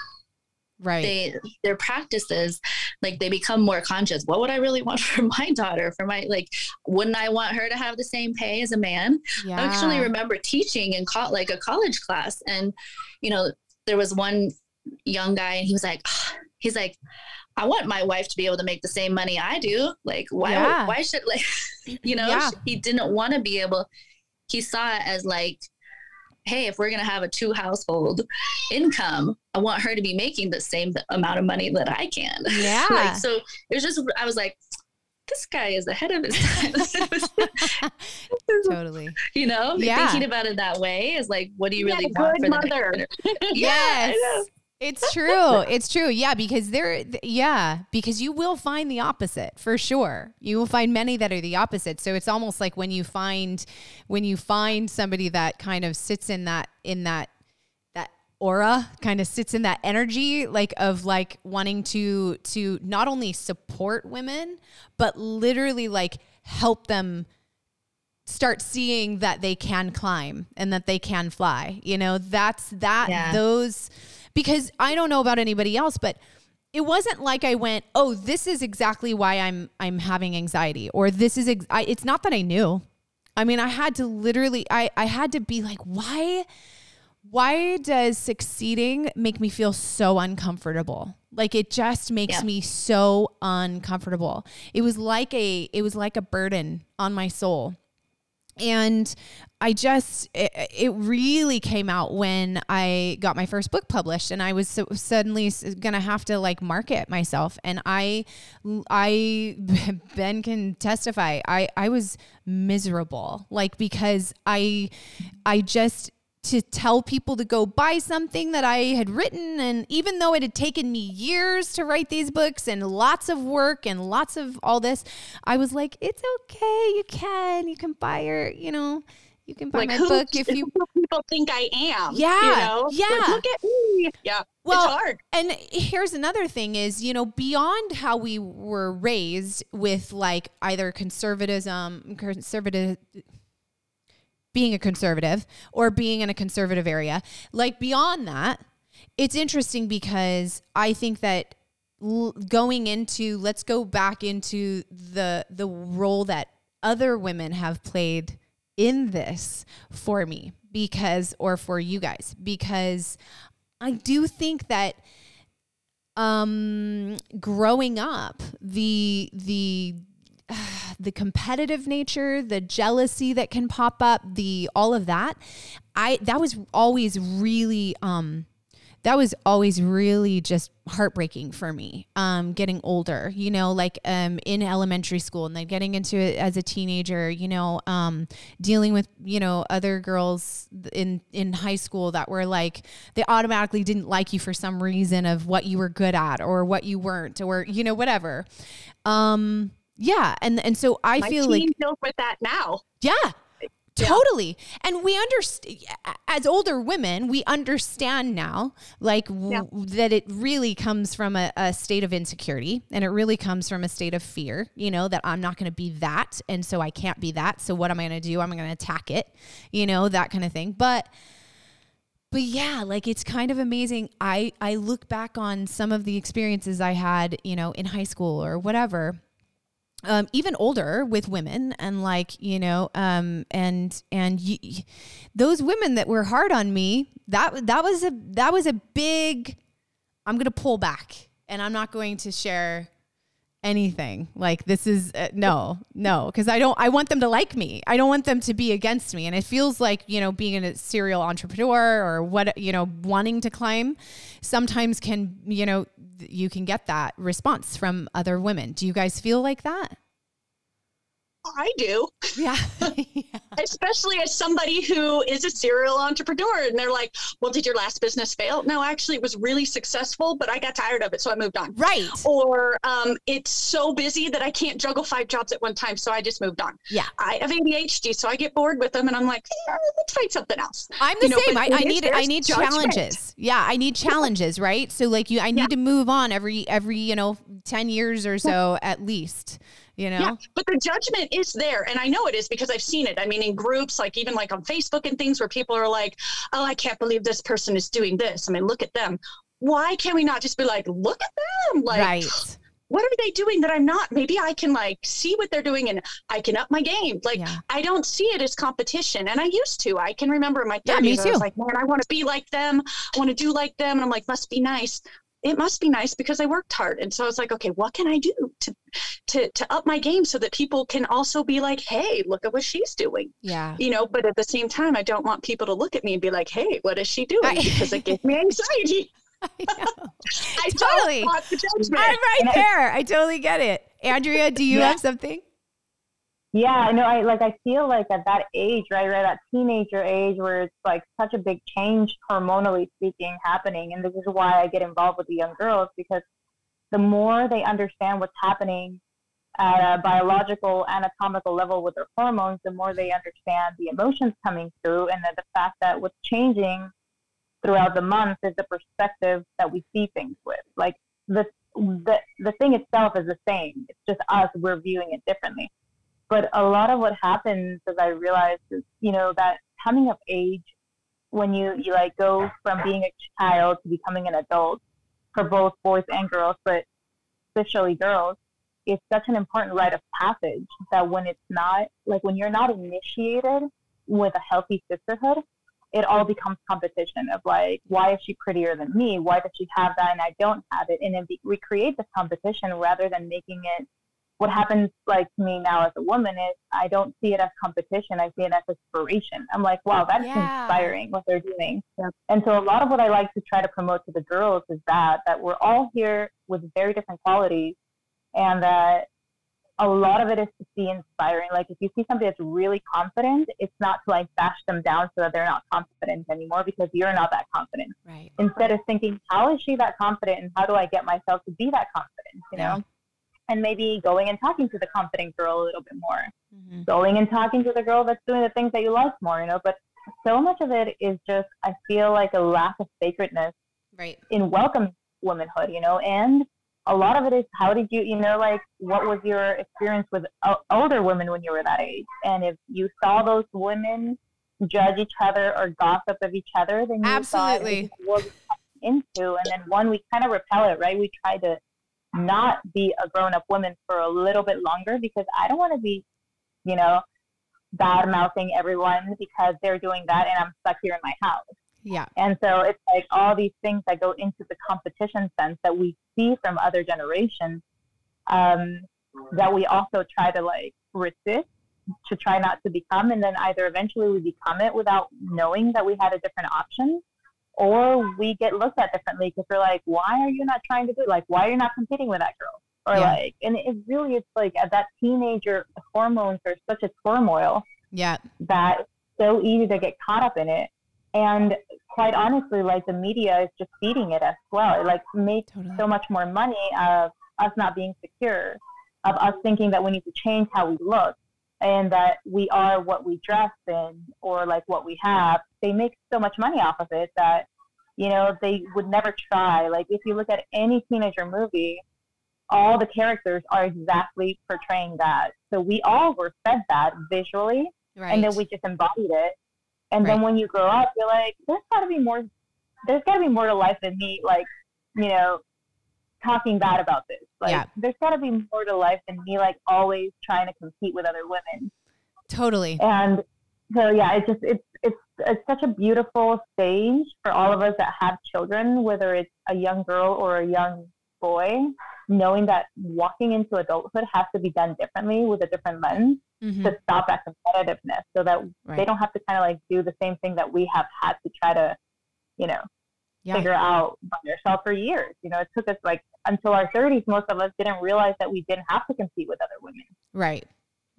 Right. They their practices like they become more conscious. What would I really want for my daughter? For my like, wouldn't I want her to have the same pay as a man? yeah. I actually remember teaching in co- like a college class, and you know, there was one young guy, and he was like, he's like, I want my wife to be able to make the same money I do. Like, why? Yeah. Why should like, you know, Yeah. he didn't want to be able. He saw it as like, hey, if we're gonna have a two household income, I want her to be making the same amount of money that I can. Yeah. like, so it was just, I was like. This guy is ahead of his time. totally. you know Yeah. thinking about it that way is like what do you Yeah, really want good for mother. the next yeah, yes. It's true. It's true. Yeah, because there yeah, because you will find the opposite for sure. You will find many that are the opposite. So it's almost like when you find when you find somebody that kind of sits in that in that that aura, kind of sits in that energy like of like wanting to to not only support women, but literally like help them start seeing that they can climb and that they can fly. You know, that's that Yeah. those because I don't know about anybody else, but it wasn't like I went, "Oh, this is exactly why I'm I'm having anxiety," or "This is ex-. I, it's not that I knew." I mean, I had to literally I I had to be like, "Why why does succeeding make me feel so uncomfortable like it just makes Yeah. me so uncomfortable it was like a it was like a burden on my soul and i just it, it really came out when i got my first book published and i was so suddenly gonna have to like market myself. And i i ben can testify i i was miserable like because i i just to tell people to go buy something that I had written. And even though it had taken me years to write these books and lots of work and lots of all this, I was like, it's okay. You can, you can buy your, you know, you can buy like my who, book if you. people think I am. Yeah, you know? yeah. Like, look at me. Yeah, Well. And here's another thing is, you know, beyond how we were raised with like either conservatism, conservative, being a conservative or being in a conservative area, like beyond that, it's interesting because I think that l- going into let's go back into the the role that other women have played in this for me because or for you guys because I do think that um growing up the the the competitive nature, the jealousy that can pop up, the all of that. I that was always really um that was always really just heartbreaking for me um, getting older you know like um, in elementary school and then getting into it as a teenager you know um, dealing with you know other girls in in high school that were like they automatically didn't like you for some reason of what you were good at or what you weren't or you know whatever um yeah and and so i My feel like deals with that now. yeah. Yeah. Totally. And we understand, as older women, we understand now, like, w- Yeah. that it really comes from a, a state of insecurity and it really comes from a state of fear, you know, that I'm not going to be that. And so I can't be that. So what am I going to do? I'm going to attack it, you know, that kind of thing. But, but yeah, like it's kind of amazing. I, I look back on some of the experiences I had, you know, in high school or whatever um, even older with women and like you know um, and and y- those women that were hard on me that that was a that was a big i'm gonna pull back and i'm not going to share anything. Like this is uh, no no because i don't i want them to like me. I don't want them to be against me. And it feels like you know being a serial entrepreneur or what you know wanting to climb sometimes can you know you can get that response from other women. Do you guys feel like that I do, yeah especially as somebody who is a serial entrepreneur. And they're like, well, did your last business fail? No, actually, it was really successful, but I got tired of it. So I moved on. right Or um, it's so busy that I can't juggle five jobs at one time. So I just moved on. yeah I have ADHD, so I get bored with them and I'm like, "Yeah, let's find something else. I'm the You know, same. I, I need I need judgment. challenges. Yeah, I need challenges, right? So like you I need Yeah. to move on every every, you know, 10 years or so at least, you know? Yeah, but the judgment is there. And I know it is because I've seen it. I mean, in groups, like even like on Facebook and things where people are like, oh, I can't believe this person is doing this. I mean, look at them. Why can we not just be like, look at them? Like, right. what are they doing that I'm not? Maybe I can like see what they're doing and I can up my game. Like, Yeah. I don't see it as competition. And I used to. I can remember in my 30s, Yeah, me I was like, man, I want to be like them. I want to do like them. And I'm like, must be nice. It must be nice because I worked hard. And so I was like, okay, what can I do to to to up my game so that people can also be like, hey, look at what she's doing. Yeah. You know, but at the same time, I don't want people to look at me and be like, hey, what is she doing? I- because it gives me anxiety. I. I Totally. don't want the judgment. I'm right there. I totally get it. Andrea, do you Yeah. have something? Yeah, I know. I like. I feel like at that age, right, right, that teenager age, where it's like such a big change, hormonally speaking, happening, and this is why I get involved with the young girls because the more they understand what's happening at a biological, anatomical level with their hormones, the more they understand the emotions coming through, and the fact that what's changing throughout the month is the perspective that we see things with. Like the the the thing itself is the same. It's just us. We're viewing it differently but a lot of what happens as i realized is you know that coming of age when you you like go from being a child to becoming an adult for both boys and girls but especially girls it's such an important rite of passage that when it's not like when you're not initiated with a healthy sisterhood it all becomes competition of like why is she prettier than me? Why does she have that and i don't have it? And then we create this competition rather than making it what happens like to me now as a woman is I don't see it as competition. I see it as inspiration. I'm like, wow, that's Yeah. inspiring what they're doing. And so a lot of what I like to try to promote to the girls is that that we're all here with very different qualities and that a lot of it is to see inspiring. Like if you see somebody that's really confident, it's not to like bash them down so that they're not confident anymore because you're not that confident. Right. Instead of thinking, how is she that confident and how do I get myself to be that confident? You know? Yeah. And maybe going and talking to the confident girl a little bit more Mhm. going and talking to the girl that's doing the things that you love more you know but so much of it is just i feel like a lack of sacredness Right. in welcome womanhood you know and a lot of it is how did you you know like what was your experience with o- older women when you were that age and if you saw those women judge each other or gossip of each other then you Absolutely. thought it was what we're into and then one we kind of repel it right we try to not be a grown-up woman for a little bit longer because i don't want to be you know bad mouthing everyone because they're doing that and i'm stuck here in my house Yeah. and so it's like all these things that go into the competition sense that we see from other generations. Um, that we also try to like resist to try not to become and then either eventually we become it without knowing that we had a different option or we get looked at differently because we're like why are you not trying to do it? like why are you not competing with that girl or Yeah. like and it really it's like at that teenager hormones are such a turmoil Yeah. that it's so easy to get caught up in it and quite honestly like the media is just feeding it as well it like makes Totally. so much more money of us not being secure of us thinking that we need to change how we look and that we are what we dress in or like what we have they make so much money off of it that you know they would never try like if you look at any teenager movie all the characters are exactly portraying that so we all were fed that visually Right. and then we just embodied it. And Right. then when you grow up, you're like, there's got to be more. There's got to be more to life than me, like you know, talking bad about this. Like, Yeah. there's got to be more to life than me, like always trying to compete with other women. totally. And so, yeah, it's just it's it's it's such a beautiful stage for all of us that have children, whether it's a young girl or a young boy, knowing that walking into adulthood has to be done differently with a different lens Mhm. to stop that competitiveness so that Right. they don't have to kind of like do the same thing that we have had to try to, you know, Yeah. figure out by yourself for years. You know, it took us like until our 30s, most of us didn't realize that we didn't have to compete with other women. Right.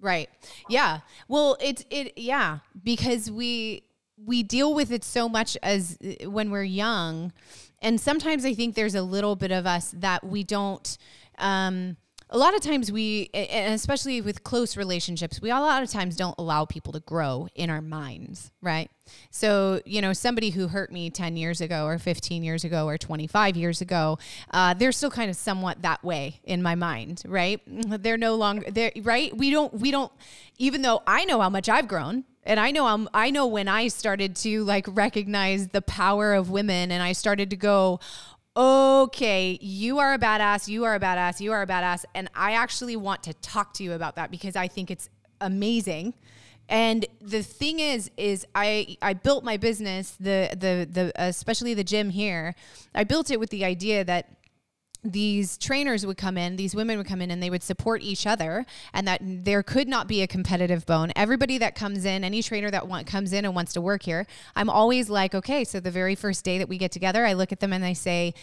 Right. Yeah. Well, it's it yeah, because we we deal with it so much as uh, when we're young and sometimes I think there's a little bit of us that we don't um a lot of times we and especially with close relationships we a lot of times don't allow people to grow in our minds right? So you know somebody who hurt me 10 years ago or 15 years ago or 25 years ago uh, they're still kind of somewhat that way in my mind right? They're no longer they're right? We don't we don't even though i know how much i've grown and I know I'm, I know when I started to like recognize the power of women and I started to go, okay, you are a badass, you are a badass, you are a badass. And I actually want to talk to you about that because I think it's amazing. And the thing is, is I I built my business, the the the especially the gym here. I built it with the idea that these trainers would come in, these women would come in and they would support each other and that there could not be a competitive bone. Everybody that comes in, any trainer that want, comes in and wants to work here, I'm always like, okay, so the very first day that we get together, I look at them and I say,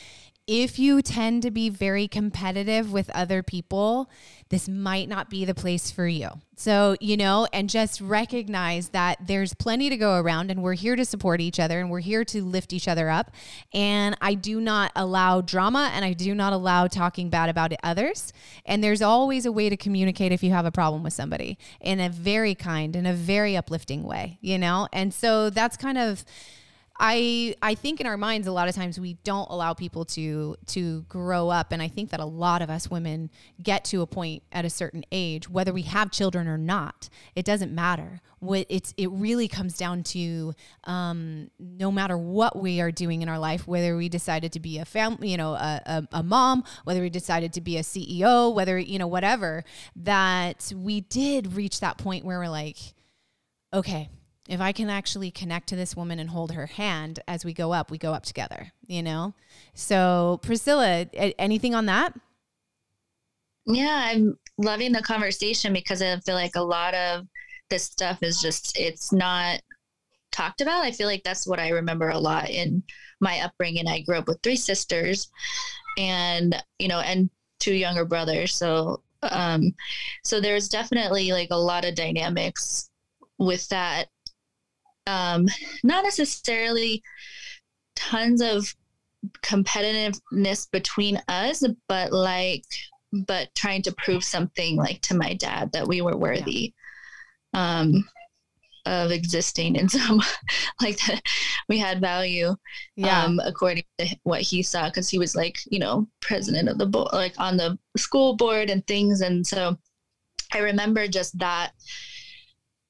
if you tend to be very competitive with other people, this might not be the place for you. So, you know, and just recognize that there's plenty to go around and we're here to support each other and we're here to lift each other up. And I do not allow drama and I do not allow talking bad about others. And there's always a way to communicate if you have a problem with somebody in a very kind, in a very uplifting way, you know? And so that's kind of I I think in our minds a lot of times we don't allow people to to grow up. And I think that a lot of us women get to a point at a certain age whether we have children or not it doesn't matter. What it's it really comes down to um, no matter what we are doing in our life whether we decided to be a family you know a, a, a mom whether we decided to be a CEO whether you know whatever that we did reach that point where we're like okay if I can actually connect to this woman and hold her hand as we go up, we go up together, you know? So, Priscilla, anything on that? Yeah, I'm loving the conversation because I feel like a lot of this stuff is just, it's not talked about. I feel like that's what I remember a lot in my upbringing. I grew up with three sisters and, you know, and two younger brothers. So, um, so there's definitely like a lot of dynamics with that. Um, not necessarily tons of competitiveness between us, but like, but trying to prove something like to my dad that we were worthy um, of existing in some like that we had value um, according to what he saw because he was like you know president of the board like on the school board and things and so i remember just that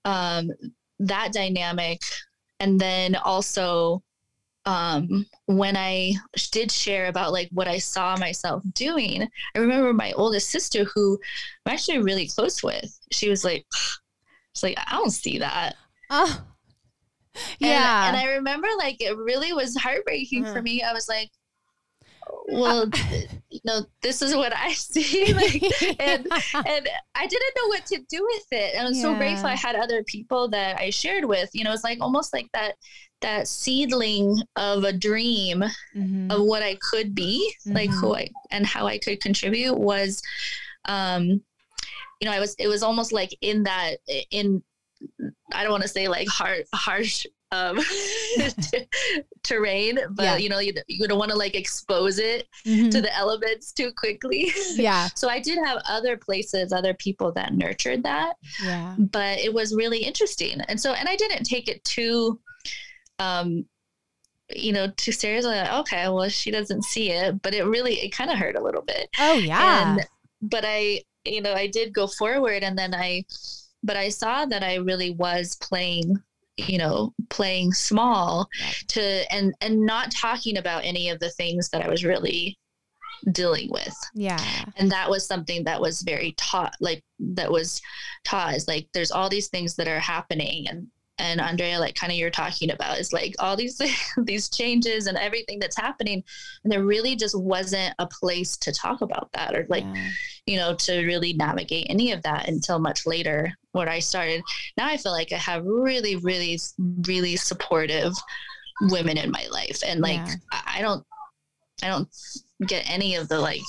um, that dynamic and then also um, when I did share about like what I saw myself doing, I remember my oldest sister who I'm actually really close with. She was like, she's like, I don't see that. Oh, yeah. And, I remember like it really was heartbreaking Uh-huh. for me. I was like, well, you know, this is what I see. Like, and, and I didn't know what to do with it. And I'm so grateful I had other people that I shared with. You know, it's like almost like that that seedling of a dream mm-hmm. of what I could be, mm-hmm. like who I and how I could contribute was um you know, I was it was almost like in that in I don't want to say like hard harsh um, terrain, but yeah. you know, you, you don't want to like expose it mm-hmm. to the elements too quickly. Yeah. so I did have other places, other people that nurtured that. Yeah. But it was really interesting. And so, and I didn't take it too, um, you know, too seriously. Like, okay, well, she doesn't see it, but it really, it kind of hurt a little bit. Oh, yeah. And, but I, you know, I did go forward and then I, but I saw that I really was playing you know playing small to and and not talking about any of the things that i was really dealing with. Yeah. And that was something that was very taught like that was taught is like there's all these things that are happening and and Andrea, like kind of you're talking about, is like all these these changes and everything that's happening, and there really just wasn't a place to talk about that or like, yeah. you know, to really navigate any of that until much later when I started. Now I feel like I have really, really, really supportive women in my life, and like yeah. I don't, I don't get any of the like,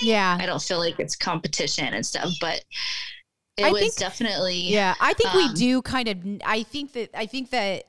yeah, I don't feel like it's competition and stuff, but it I was think, definitely yeah i think um, we do kind of i think that i think that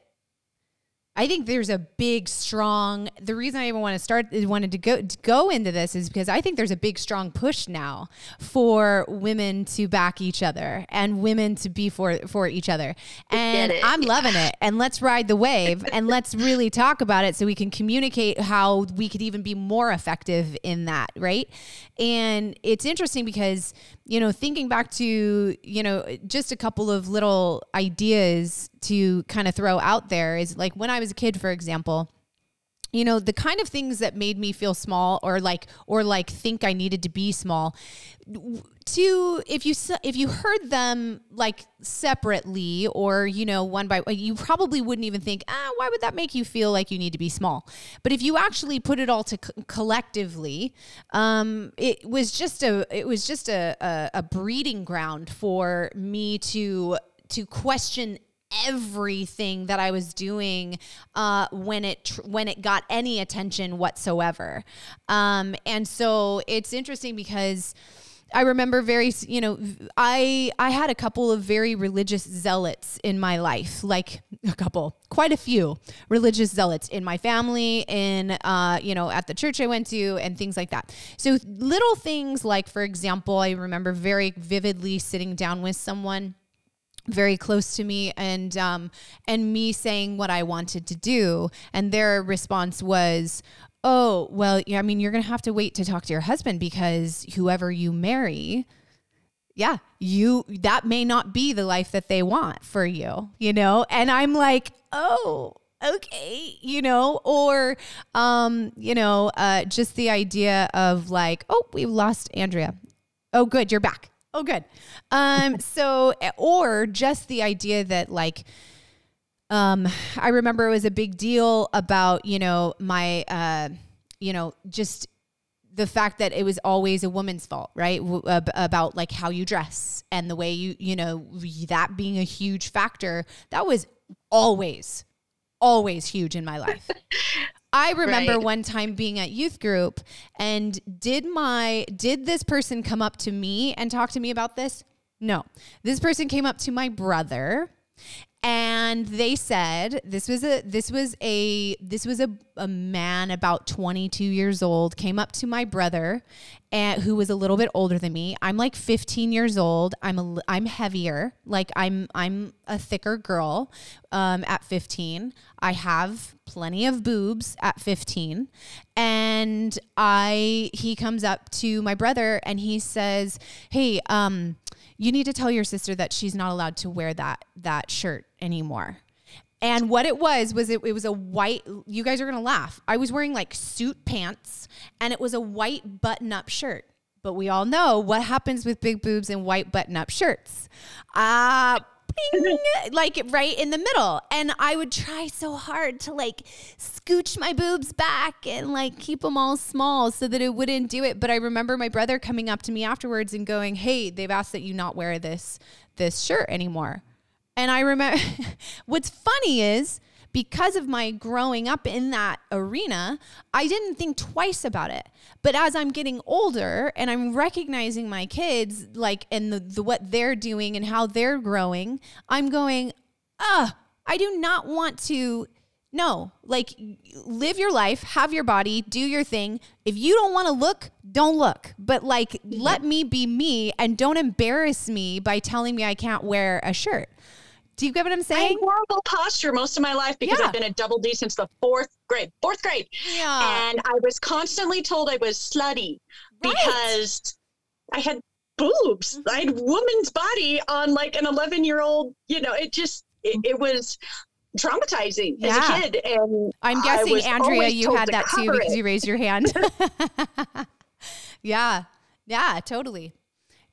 I think there's a big, strong. The reason I even want to start, wanted to go to go into this, is because I think there's a big, strong push now for women to back each other and women to be for for each other. And I'm loving it. And let's ride the wave and let's really talk about it so we can communicate how we could even be more effective in that, right? And it's interesting because you know, thinking back to, you know, just a couple of little ideas to kind of throw out there is like when I was a kid, for example, you know the kind of things that made me feel small or like or like think i needed to be small to if you if you heard them like separately or you know one by you probably wouldn't even think ah why would that make you feel like you need to be small? But if you actually put it all to collectively um it was just a it was just a, a, a breeding ground for me to to question everything that I was doing uh, when it tr- when it got any attention whatsoever. Um, and so it's interesting because I remember very, you know, I I had a couple of very religious zealots in my life, like a couple, quite a few religious zealots in my family, in uh, you know, at the church I went to, and things like that. So little things like, for example, I remember very vividly sitting down with someone very close to me and um, and me saying what I wanted to do. And their response was oh well yeah, I mean you're going to have to wait to talk to your husband because whoever you marry yeah you that may not be the life that they want for you you know? And I'm like oh okay you know? Or um you know uh just the idea of like oh we've lost Andrea. Oh good you're back Oh, good. Um, so, or just the idea that like, um, I remember it was a big deal about, you know, my, uh, you know, just the fact that it was always a woman's fault, right? W- about like how you dress and the way you, you know, that being a huge factor. That was always, always huge in my life. I remember right. one time being at youth group and did my did this person come up to me and talk to me about this? No. This person came up to my brother and they said this was a this was a this was a, a man about 22 years old came up to my brother and who was a little bit older than me. I'm like 15 years old. I'm a i'm heavier. Like i'm i'm a thicker girl um, at 15 i have plenty of boobs at 15 and i he comes up to my brother and he says hey um you need to tell your sister that she's not allowed to wear that that shirt anymore. And what it was was it, it was a white you guys are to laugh. I was wearing like suit pants and it was a white button-up shirt. But we all know what happens with big boobs and white button-up shirts. Uh like right in the middle. And I would try so hard to like scooch my boobs back and like keep them all small so that it wouldn't do it. But I remember my brother coming up to me afterwards and going, "Hey, they've asked that you not wear this this shirt anymore." And I remember what's funny is because of my growing up in that arena, I didn't think twice about it. But as I'm getting older and I'm recognizing my kids, like, and the, the what they're doing and how they're growing, I'm going, ah, I do not want to. No, like live your life, have your body, do your thing. If you don't want to look, don't look. But like, let me be me and don't embarrass me by telling me I can't wear a shirt. Do you get what I'm saying? I horrible posture most of my life because Yeah. I've been a double D since the fourth grade. Fourth grade. Yeah. And I was constantly told I was slutty Right. because I had boobs. Mm-hmm. I had woman's body on like an 11 year old, you know, it just, it, mm-hmm. it was traumatizing Yeah. as a kid. And I'm guessing, Andrea, you had to that too because it. you raised your hand. yeah. Yeah, totally.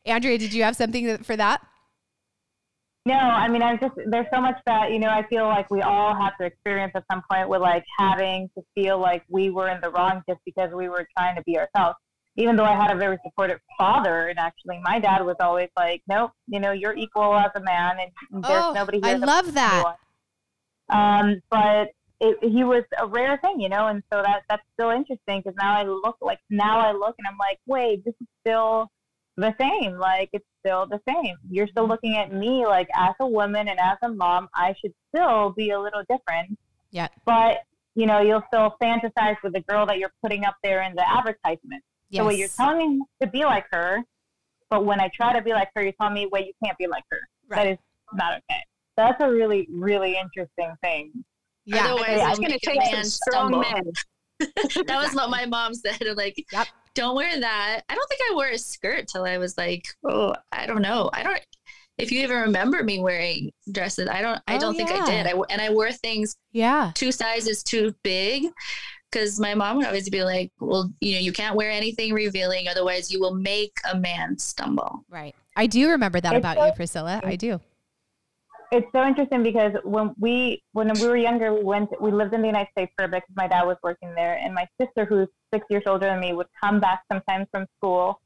Andrea, did you have something for that? No, I mean, I'm just there's so much that you know. I feel like we all have to experience at some point with like having to feel like we were in the wrong just because we were trying to be ourselves. Even though I had a very supportive father, and actually my dad was always like, "Nope, you know, you're equal as a man, and there's Oh, nobody here." I love that. Um, but it, he was a rare thing, you know, and so that that's still interesting because now I look like now I look and I'm like, wait, this is still the same. Like it's still the same. You're still looking at me like as a woman and as a mom, I should still be a little different. Yeah. But you know, you'll still fantasize with the girl that you're putting up there in the advertisement. Yes. So wait, you're telling me to be like her, but when I try to be like her, you're telling me, wait, you can't be like her. That Right. is not okay. That's a really, really interesting thing. yeah. Otherwise, Yeah, it's going to take some strong stumble. men. That was what my mom said. Like, Yep. Don't wear that. I don't think I wore a skirt till I was like, oh, I don't know. I don't. If you even remember me wearing dresses, I don't. I Oh, don't think I did. I and I wore things Yeah. two sizes too big because my mom would always be like, well, you know, you can't wear anything revealing, otherwise you will make a man stumble. Right. I do remember that about you, Priscilla. I do. It's so interesting because when we when we were younger we went we lived in the united states for a bit because my dad was working there. And my sister who's six years older than me would come back sometimes from school.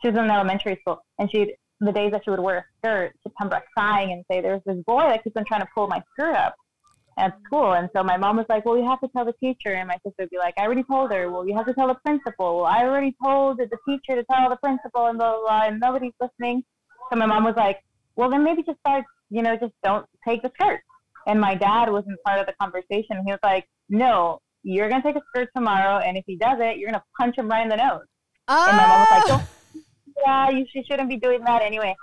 She was in elementary school. And she'd the days that she would wear a skirt she'd come back crying and say there's this boy that keeps on trying to pull my skirt up at school. And so my mom was like well you have to tell the teacher. And my sister would be like i already told her. Well you have to tell the principal. Well i already told the teacher to tell the principal and blah blah, blah. And nobody's listening. So my mom was like well then maybe just start you know just don't take the skirt. And my dad wasn't part of the conversation. He was like no you're going to take a skirt tomorrow and if he does it you're going to punch him right in the nose. And my mom was like Oh, don't yeah you she shouldn't be doing that anyway.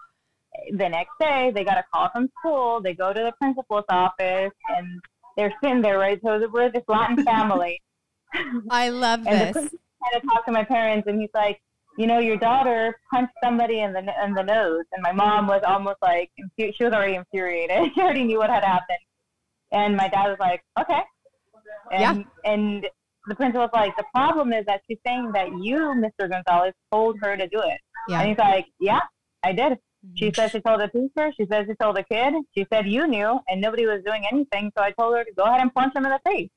The next day they got a call from school. They go to the principal's office and they're sitting there right? So we're this latin family. I love and the this. principal kind of talked to my parents, and he's like, you know, your daughter punched somebody in the in the nose, and my mom was almost like she was already infuriated. she already knew what had happened, and my dad was like, okay, and and the principal was like, the problem is that she's saying that you, Mr. Gonzalez, told her to do it, Yeah. and he's like, yeah, I did. Mm-hmm. She said she told the teacher. She said she told the kid. She said you knew, and nobody was doing anything. So I told her to go ahead and punch him in the face.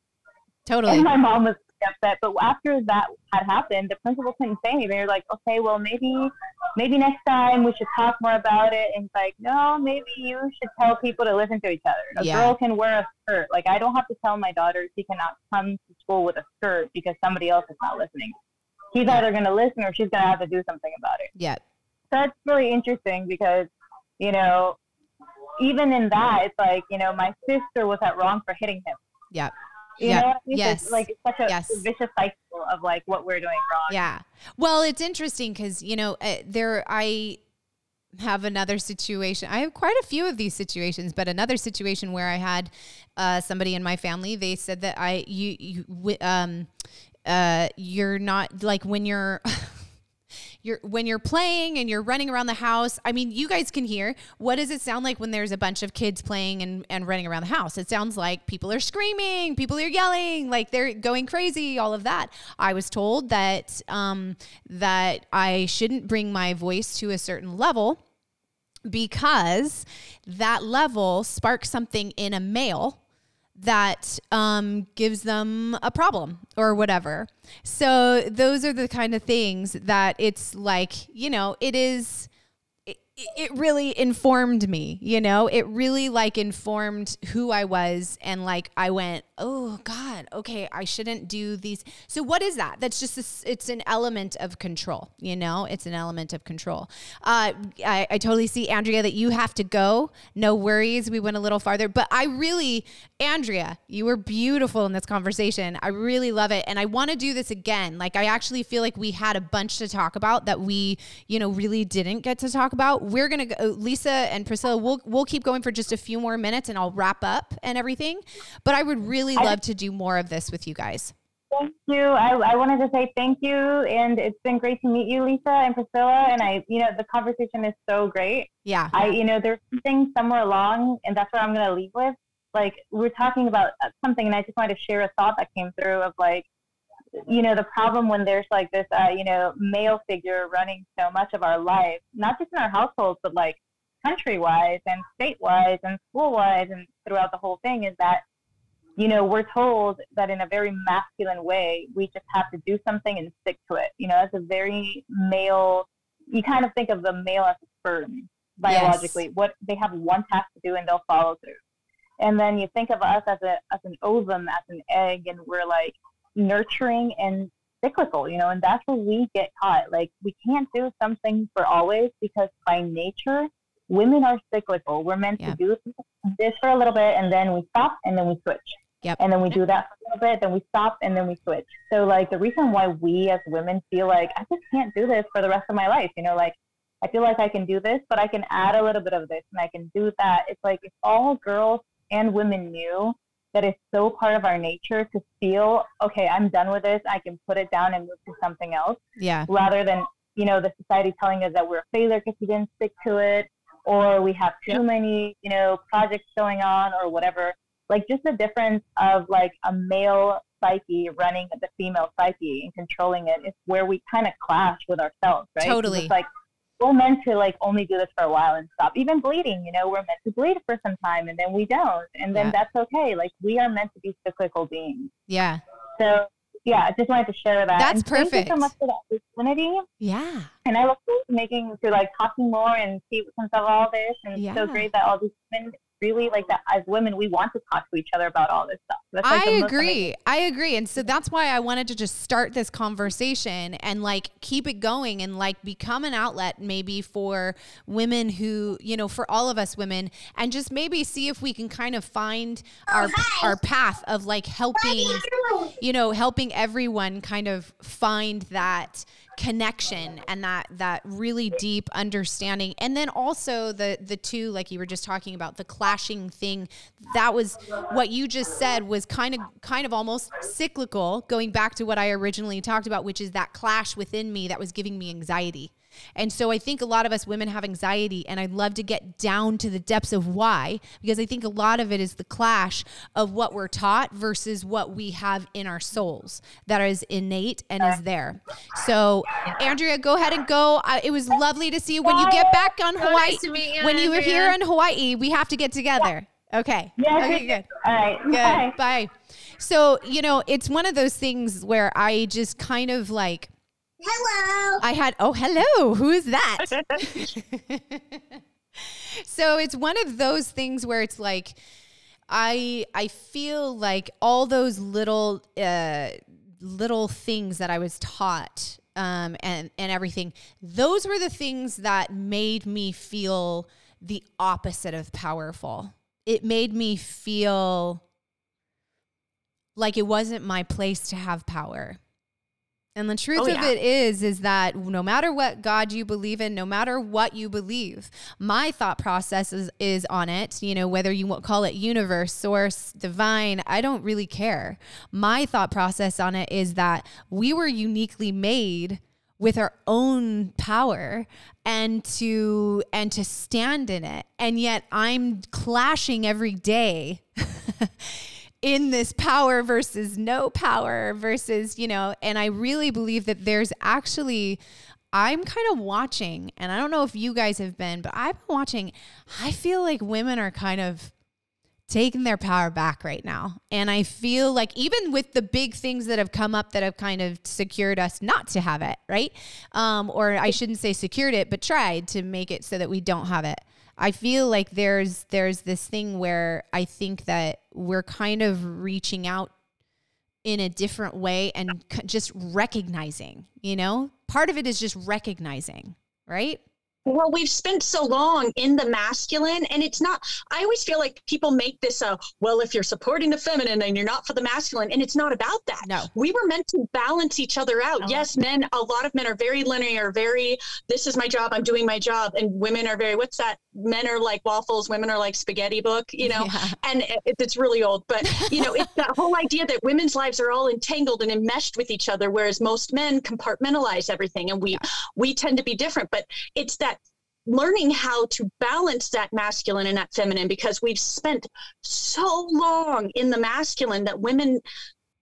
Totally. And my mom was upset. But after that had happened, the principal couldn't say anything. They were like, okay, well, maybe, maybe next time we should talk more about it. And he's like, no, maybe you should tell people to listen to each other. A Yeah. girl can wear a skirt. Like, I don't have to tell my daughter she cannot come to school with a skirt because somebody else is not listening. He's either going to listen or she's going to have to do something about it. Yeah. So that's really interesting because, you know, even in that, it's like, you know, my sister was at wrong for hitting him. Yeah. You Yeah. know what I mean? Yes. It's like it's such a Yes. vicious cycle of like what we're doing wrong. Yeah. Well, it's interesting because, you know, uh, there, I have another situation. I have quite a few of these situations, but another situation where I had uh, somebody in my family, they said that I, you, you, um, uh, you're not like when you're, you're when you're playing and you're running around the house. I mean, you guys can hear. What does it sound like when there's a bunch of kids playing and, and running around the house? It sounds like people are screaming, people are yelling, like they're going crazy, all of that. I was told that um, that I shouldn't bring my voice to a certain level because that level sparks something in a male that um, gives them a problem or whatever. So those are the kind of things that it's like, you know, it is it really informed me, you know? It really like informed who I was and like I went, "Oh god, okay, I shouldn't do these." So what is that? That's just a, it's an element of control, you know? It's an element of control. Uh, I, I totally see Andrea that you have to go. No worries. We went a little farther, but I really Andrea, you were beautiful in this conversation. I really love it and I want to do this again. Like I actually feel like we had a bunch to talk about that we, you know, really didn't get to talk about we're gonna go, Lisa and Priscilla. We'll we'll keep going for just a few more minutes, and I'll wrap up and everything. But I would really love to do more of this with you guys. Thank you. I, I wanted to say thank you, and it's been great to meet you, Lisa and Priscilla. And I, you know, the conversation is so great. Yeah. I, you know, there's something somewhere along, and that's what I'm going to leave with. Like we're talking about something, and I just wanted to share a thought that came through of like, you know the problem when there's like this uh, you know male figure running so much of our life not just in our households but like country wise and state wise and school wise and throughout the whole thing is that you know we're told that in a very masculine way we just have to do something and stick to it you know as a very male you kind of think of the male as a sperm biologically yes. what they have one task to do and they'll follow through and then you think of us as a as an ovum as an egg and we're like nurturing and cyclical, you know, and that's where we get caught. Like we can't do something for always because by nature, women are cyclical. We're meant yep. to do this for a little bit and then we stop and then we switch. Yep. And then we do that for a little bit, then we stop and then we switch. So like the reason why we as women feel like I just can't do this for the rest of my life, you know, like I feel like I can do this, but I can add a little bit of this and I can do that. It's like if all girls and women knew that is so part of our nature to feel, okay, I'm done with this. I can put it down and move to something else. Yeah. Rather than, you know, the society telling us that we're a failure because we didn't stick to it or we have too many, you know, projects going on or whatever. Like just the difference of like a male psyche running the female psyche and controlling it is where we kind of clash with ourselves, right? Totally. It's like we're meant to like only do this for a while and stop. Even bleeding, you know, we're meant to bleed for some time and then we don't. And then yeah. that's okay. Like we are meant to be cyclical beings. Yeah. So yeah, I just wanted to share that. That's and perfect. Thank you so much for the opportunity. Yeah. And I look forward to making to like talking more and see what comes of all this. And yeah. so great that all these women really like that as women we want to talk to each other about all this stuff. That's like i agree. I agree. And so that's why i wanted to just start this conversation and like keep it going and like become an outlet maybe for women who you know for all of us women and just maybe see if we can kind of find oh, our hi. our path of like helping you know helping everyone kind of find that connection and that that really deep understanding. And then also the the two like you were just talking about the clashing thing that was what you just said was kind of kind of almost cyclical going back to what I originally talked about which is that clash within me that was giving me anxiety and so I think a lot of us women have anxiety, and I'd love to get down to the depths of why, because I think a lot of it is the clash of what we're taught versus what we have in our souls that is innate and is there. So, Andrea, go ahead and go. I, it was lovely to see you when you get back on Hawaii. Nice you, when you were here in Hawaii, we have to get together. Okay. Yeah, okay, good. All right. Good. Bye. Bye. So, you know, it's one of those things where I just kind of like Hello. I had, oh, hello. Who is that? so it's one of those things where it's like, I I feel like all those little uh, little things that I was taught um, and and everything, those were the things that made me feel the opposite of powerful. It made me feel like it wasn't my place to have power. And the truth oh, yeah. of it is, is that no matter what God you believe in, no matter what you believe, my thought process is, is on it. You know, whether you call it universe, source, divine, I don't really care. My thought process on it is that we were uniquely made with our own power and to and to stand in it. And yet I'm clashing every day in this power versus no power versus, you know, and I really believe that there's actually I'm kind of watching, and I don't know if you guys have been, but I've been watching. I feel like women are kind of taking their power back right now. And I feel like even with the big things that have come up that have kind of secured us not to have it, right? Um, or I shouldn't say secured it, but tried to make it so that we don't have it. I feel like there's there's this thing where I think that we're kind of reaching out in a different way and just recognizing, you know? Part of it is just recognizing, right? Well we've spent so long in the masculine and it's not i always feel like people make this a well if you're supporting the feminine and you're not for the masculine and it's not about that no we were meant to balance each other out oh. yes men a lot of men are very linear very this is my job i'm doing my job and women are very what's that men are like waffles women are like spaghetti book you know yeah. and it, it's really old but you know it's that whole idea that women's lives are all entangled and enmeshed with each other whereas most men compartmentalize everything and we yeah. we tend to be different but it's that learning how to balance that masculine and that feminine because we've spent so long in the masculine that women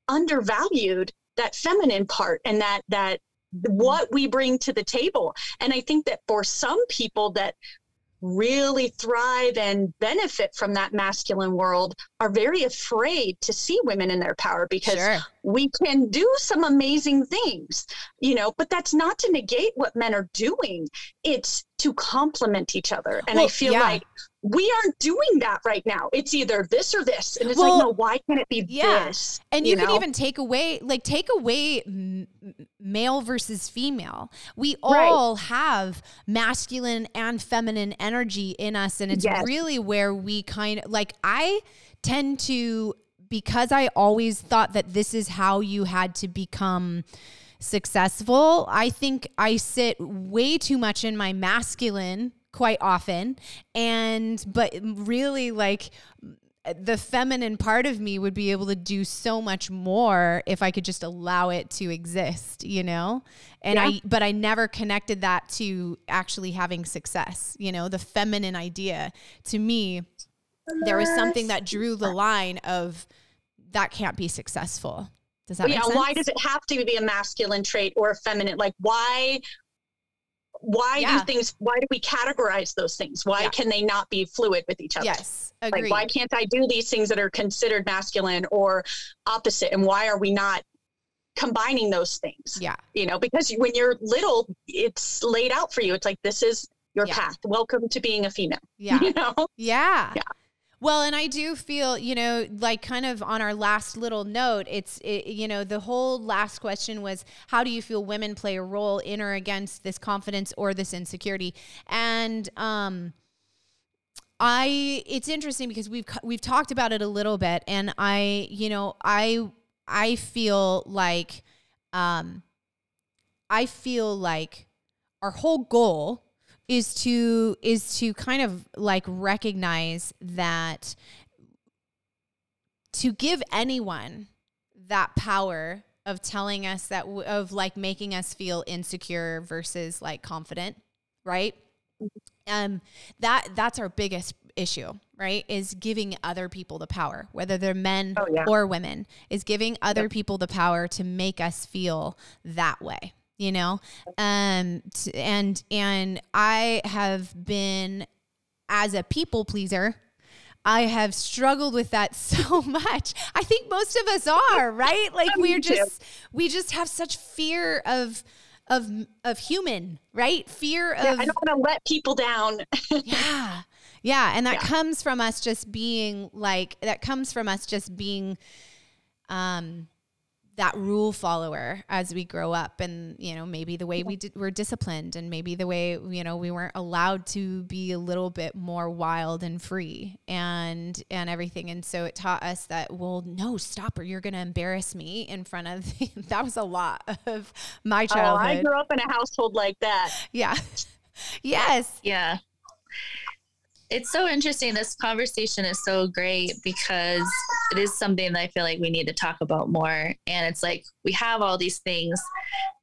undervalued that feminine part and that that what we bring to the table. And i think that for some people that really thrive and benefit from that masculine world are very afraid to see women in their power because sure. we can do some amazing things, you know, but that's not to negate what men are doing. It's to complement each other. And well, I feel yeah. like we aren't doing that right now. It's either this or this. And it's well, like, no, why can't it be yeah. this? And you, you know? can even take away, like, take away m- male versus female. We all right. have masculine and feminine energy in us. And it's yes. really where we kind of, like, I tend to, because I always thought that this is how you had to become successful, I think I sit way too much in my masculine quite often and but really like the feminine part of me would be able to do so much more if I could just allow it to exist, you know? And yeah. I but I never connected that to actually having success, you know, the feminine idea. To me, there was something that drew the line of that can't be successful. Does that yeah, why does it have to be a masculine trait or a feminine? Like why why yeah. do things why do we categorize those things? Why yeah. can they not be fluid with each other? Yes agreed. like why can't i do these things that are considered masculine or opposite? And why are we not combining those things? Yeah. You know because when you're little it's laid out for you. It's like this is your yeah. path. Welcome to being a female. Yeah. You know? Yeah. Yeah well, and I do feel, you know, like kind of on our last little note, it's, it, you know, the whole last question was how do you feel women play a role in or against this confidence or this insecurity? And, um, I it's interesting because we've we've talked about it a little bit and I you know I I feel like um I feel like our whole goal is to is to kind of like recognize that to give anyone that power of telling us that of like making us feel insecure versus like confident right um that that's our biggest issue right is giving other people the power whether they're men oh, yeah. or women is giving other yep. people the power to make us feel that way you know um and and i have been as a people pleaser I have struggled with that so much. I think most of us are, right? Like we're just we just have such fear of of of human, right? Fear of yeah, I don't want to let people down. yeah. Yeah, and that yeah. comes from us just being like that comes from us just being um that rule follower as we grow up and you know maybe the way we did, were disciplined and maybe the way you know we weren't allowed to be a little bit more wild and free and and everything. And so it taught us that well no stop or you're going to embarrass me in front of that was a lot of my childhood oh, i grew up in a household like that. Yeah. Yes. Yeah it's so interesting. This conversation is so great because it is something that I feel like we need to talk about more. And it's like we have all these things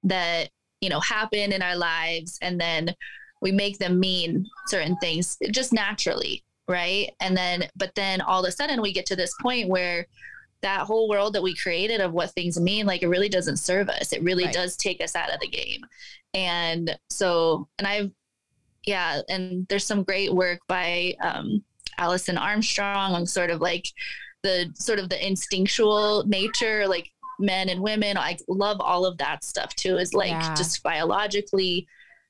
that, you know, happen in our lives and then we make them mean certain things just naturally. Right. And then, but then all of a sudden we get to this point where that whole world that we created of what things mean, like it really doesn't serve us. It really Right. does take us out of the game. And so, and I've, yeah, and there's some great work by um, Alison Armstrong on sort of like the sort of the instinctual nature, like men and women. I love all of that stuff too, is like Yeah. just biologically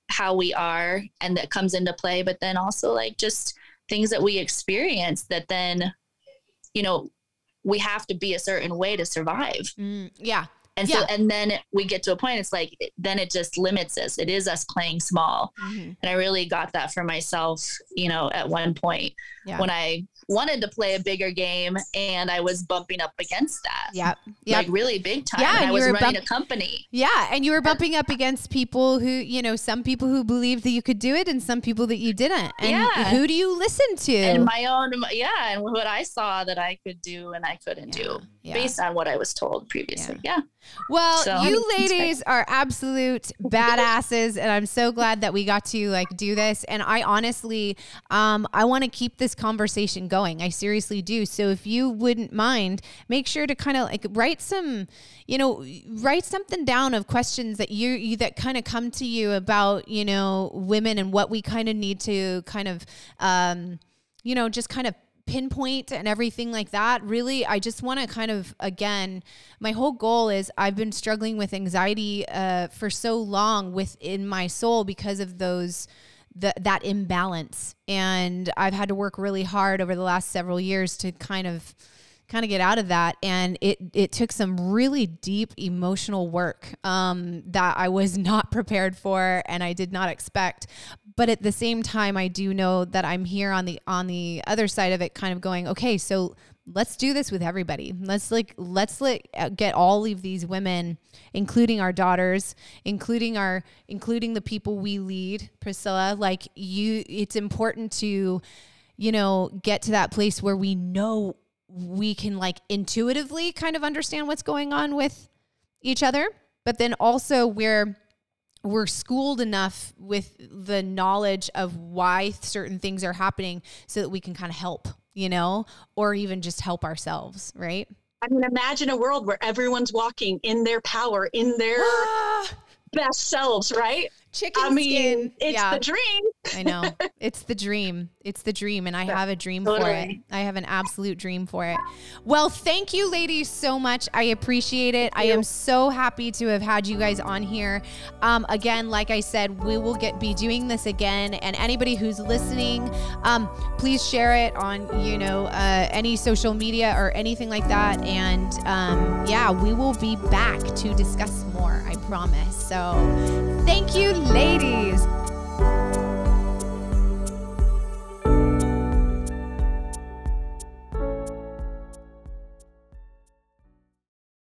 how we are and that comes into play, but then also like just things that we experience that then, you know, we have to be a certain way to survive. Mm, yeah. And so, and then we get to a point, it's like, then it just limits us. It is us playing small. Mhm. And I really got that for myself, you know, at one point Yeah. when I wanted to play a bigger game and I was bumping up against that. Yep. Yep. Like really big time. Yeah, and and I was were running bump- a company. Yeah, and you were bumping up against people who, you know, some people who believed that you could do it and some people that you didn't. And Yeah. who do you listen to? And my own, yeah, and what I saw that I could do and I couldn't Yeah, do yeah. based on what I was told previously. Yeah. Well, So- you ladies are absolute badasses, and I'm so glad that we got to like do this. And I honestly, um, I want to keep this conversation going. I seriously do. So if you wouldn't mind, make sure to kind of like write some, you know, write something down of questions that you, you that kind of come to you about, you know, women and what we kind of need to kind of, um, you know, just kind of pinpoint and everything like that. Really, I just want to kind of, again, my whole goal is I've been struggling with anxiety uh, for so long within my soul because of those. The, that imbalance and i've had to work really hard over the last several years to kind of kind of get out of that and it it took some really deep emotional work um, that I was not prepared for and I did not expect but at the same time I do know that I'm here on the on the other side of it kind of going okay so let's do this with everybody. Let's like let's like uh, get all of these women including our daughters including our including the people we lead Priscilla like you it's important to you know get to that place where we know we can like intuitively kind of understand what's going on with each other but then also we're we're schooled enough with the knowledge of why certain things are happening so that we can kind of help you know or even just help ourselves right I mean, imagine a world where everyone's walking in their power, in their best selves, right? Chicken I mean, skin it's yeah the dream. I know. It's the dream. It's the dream. And I have a dream for it. I have an absolute dream for it. Well, thank you, ladies, so much. I appreciate it. I am so happy to have had you guys on here. Um, again, like I said, we will get be doing this again. And anybody who's listening, um, please share it on, you know, uh, any social media or anything like that. And um, yeah, we will be back to discuss more, I promise. So thank you, ladies.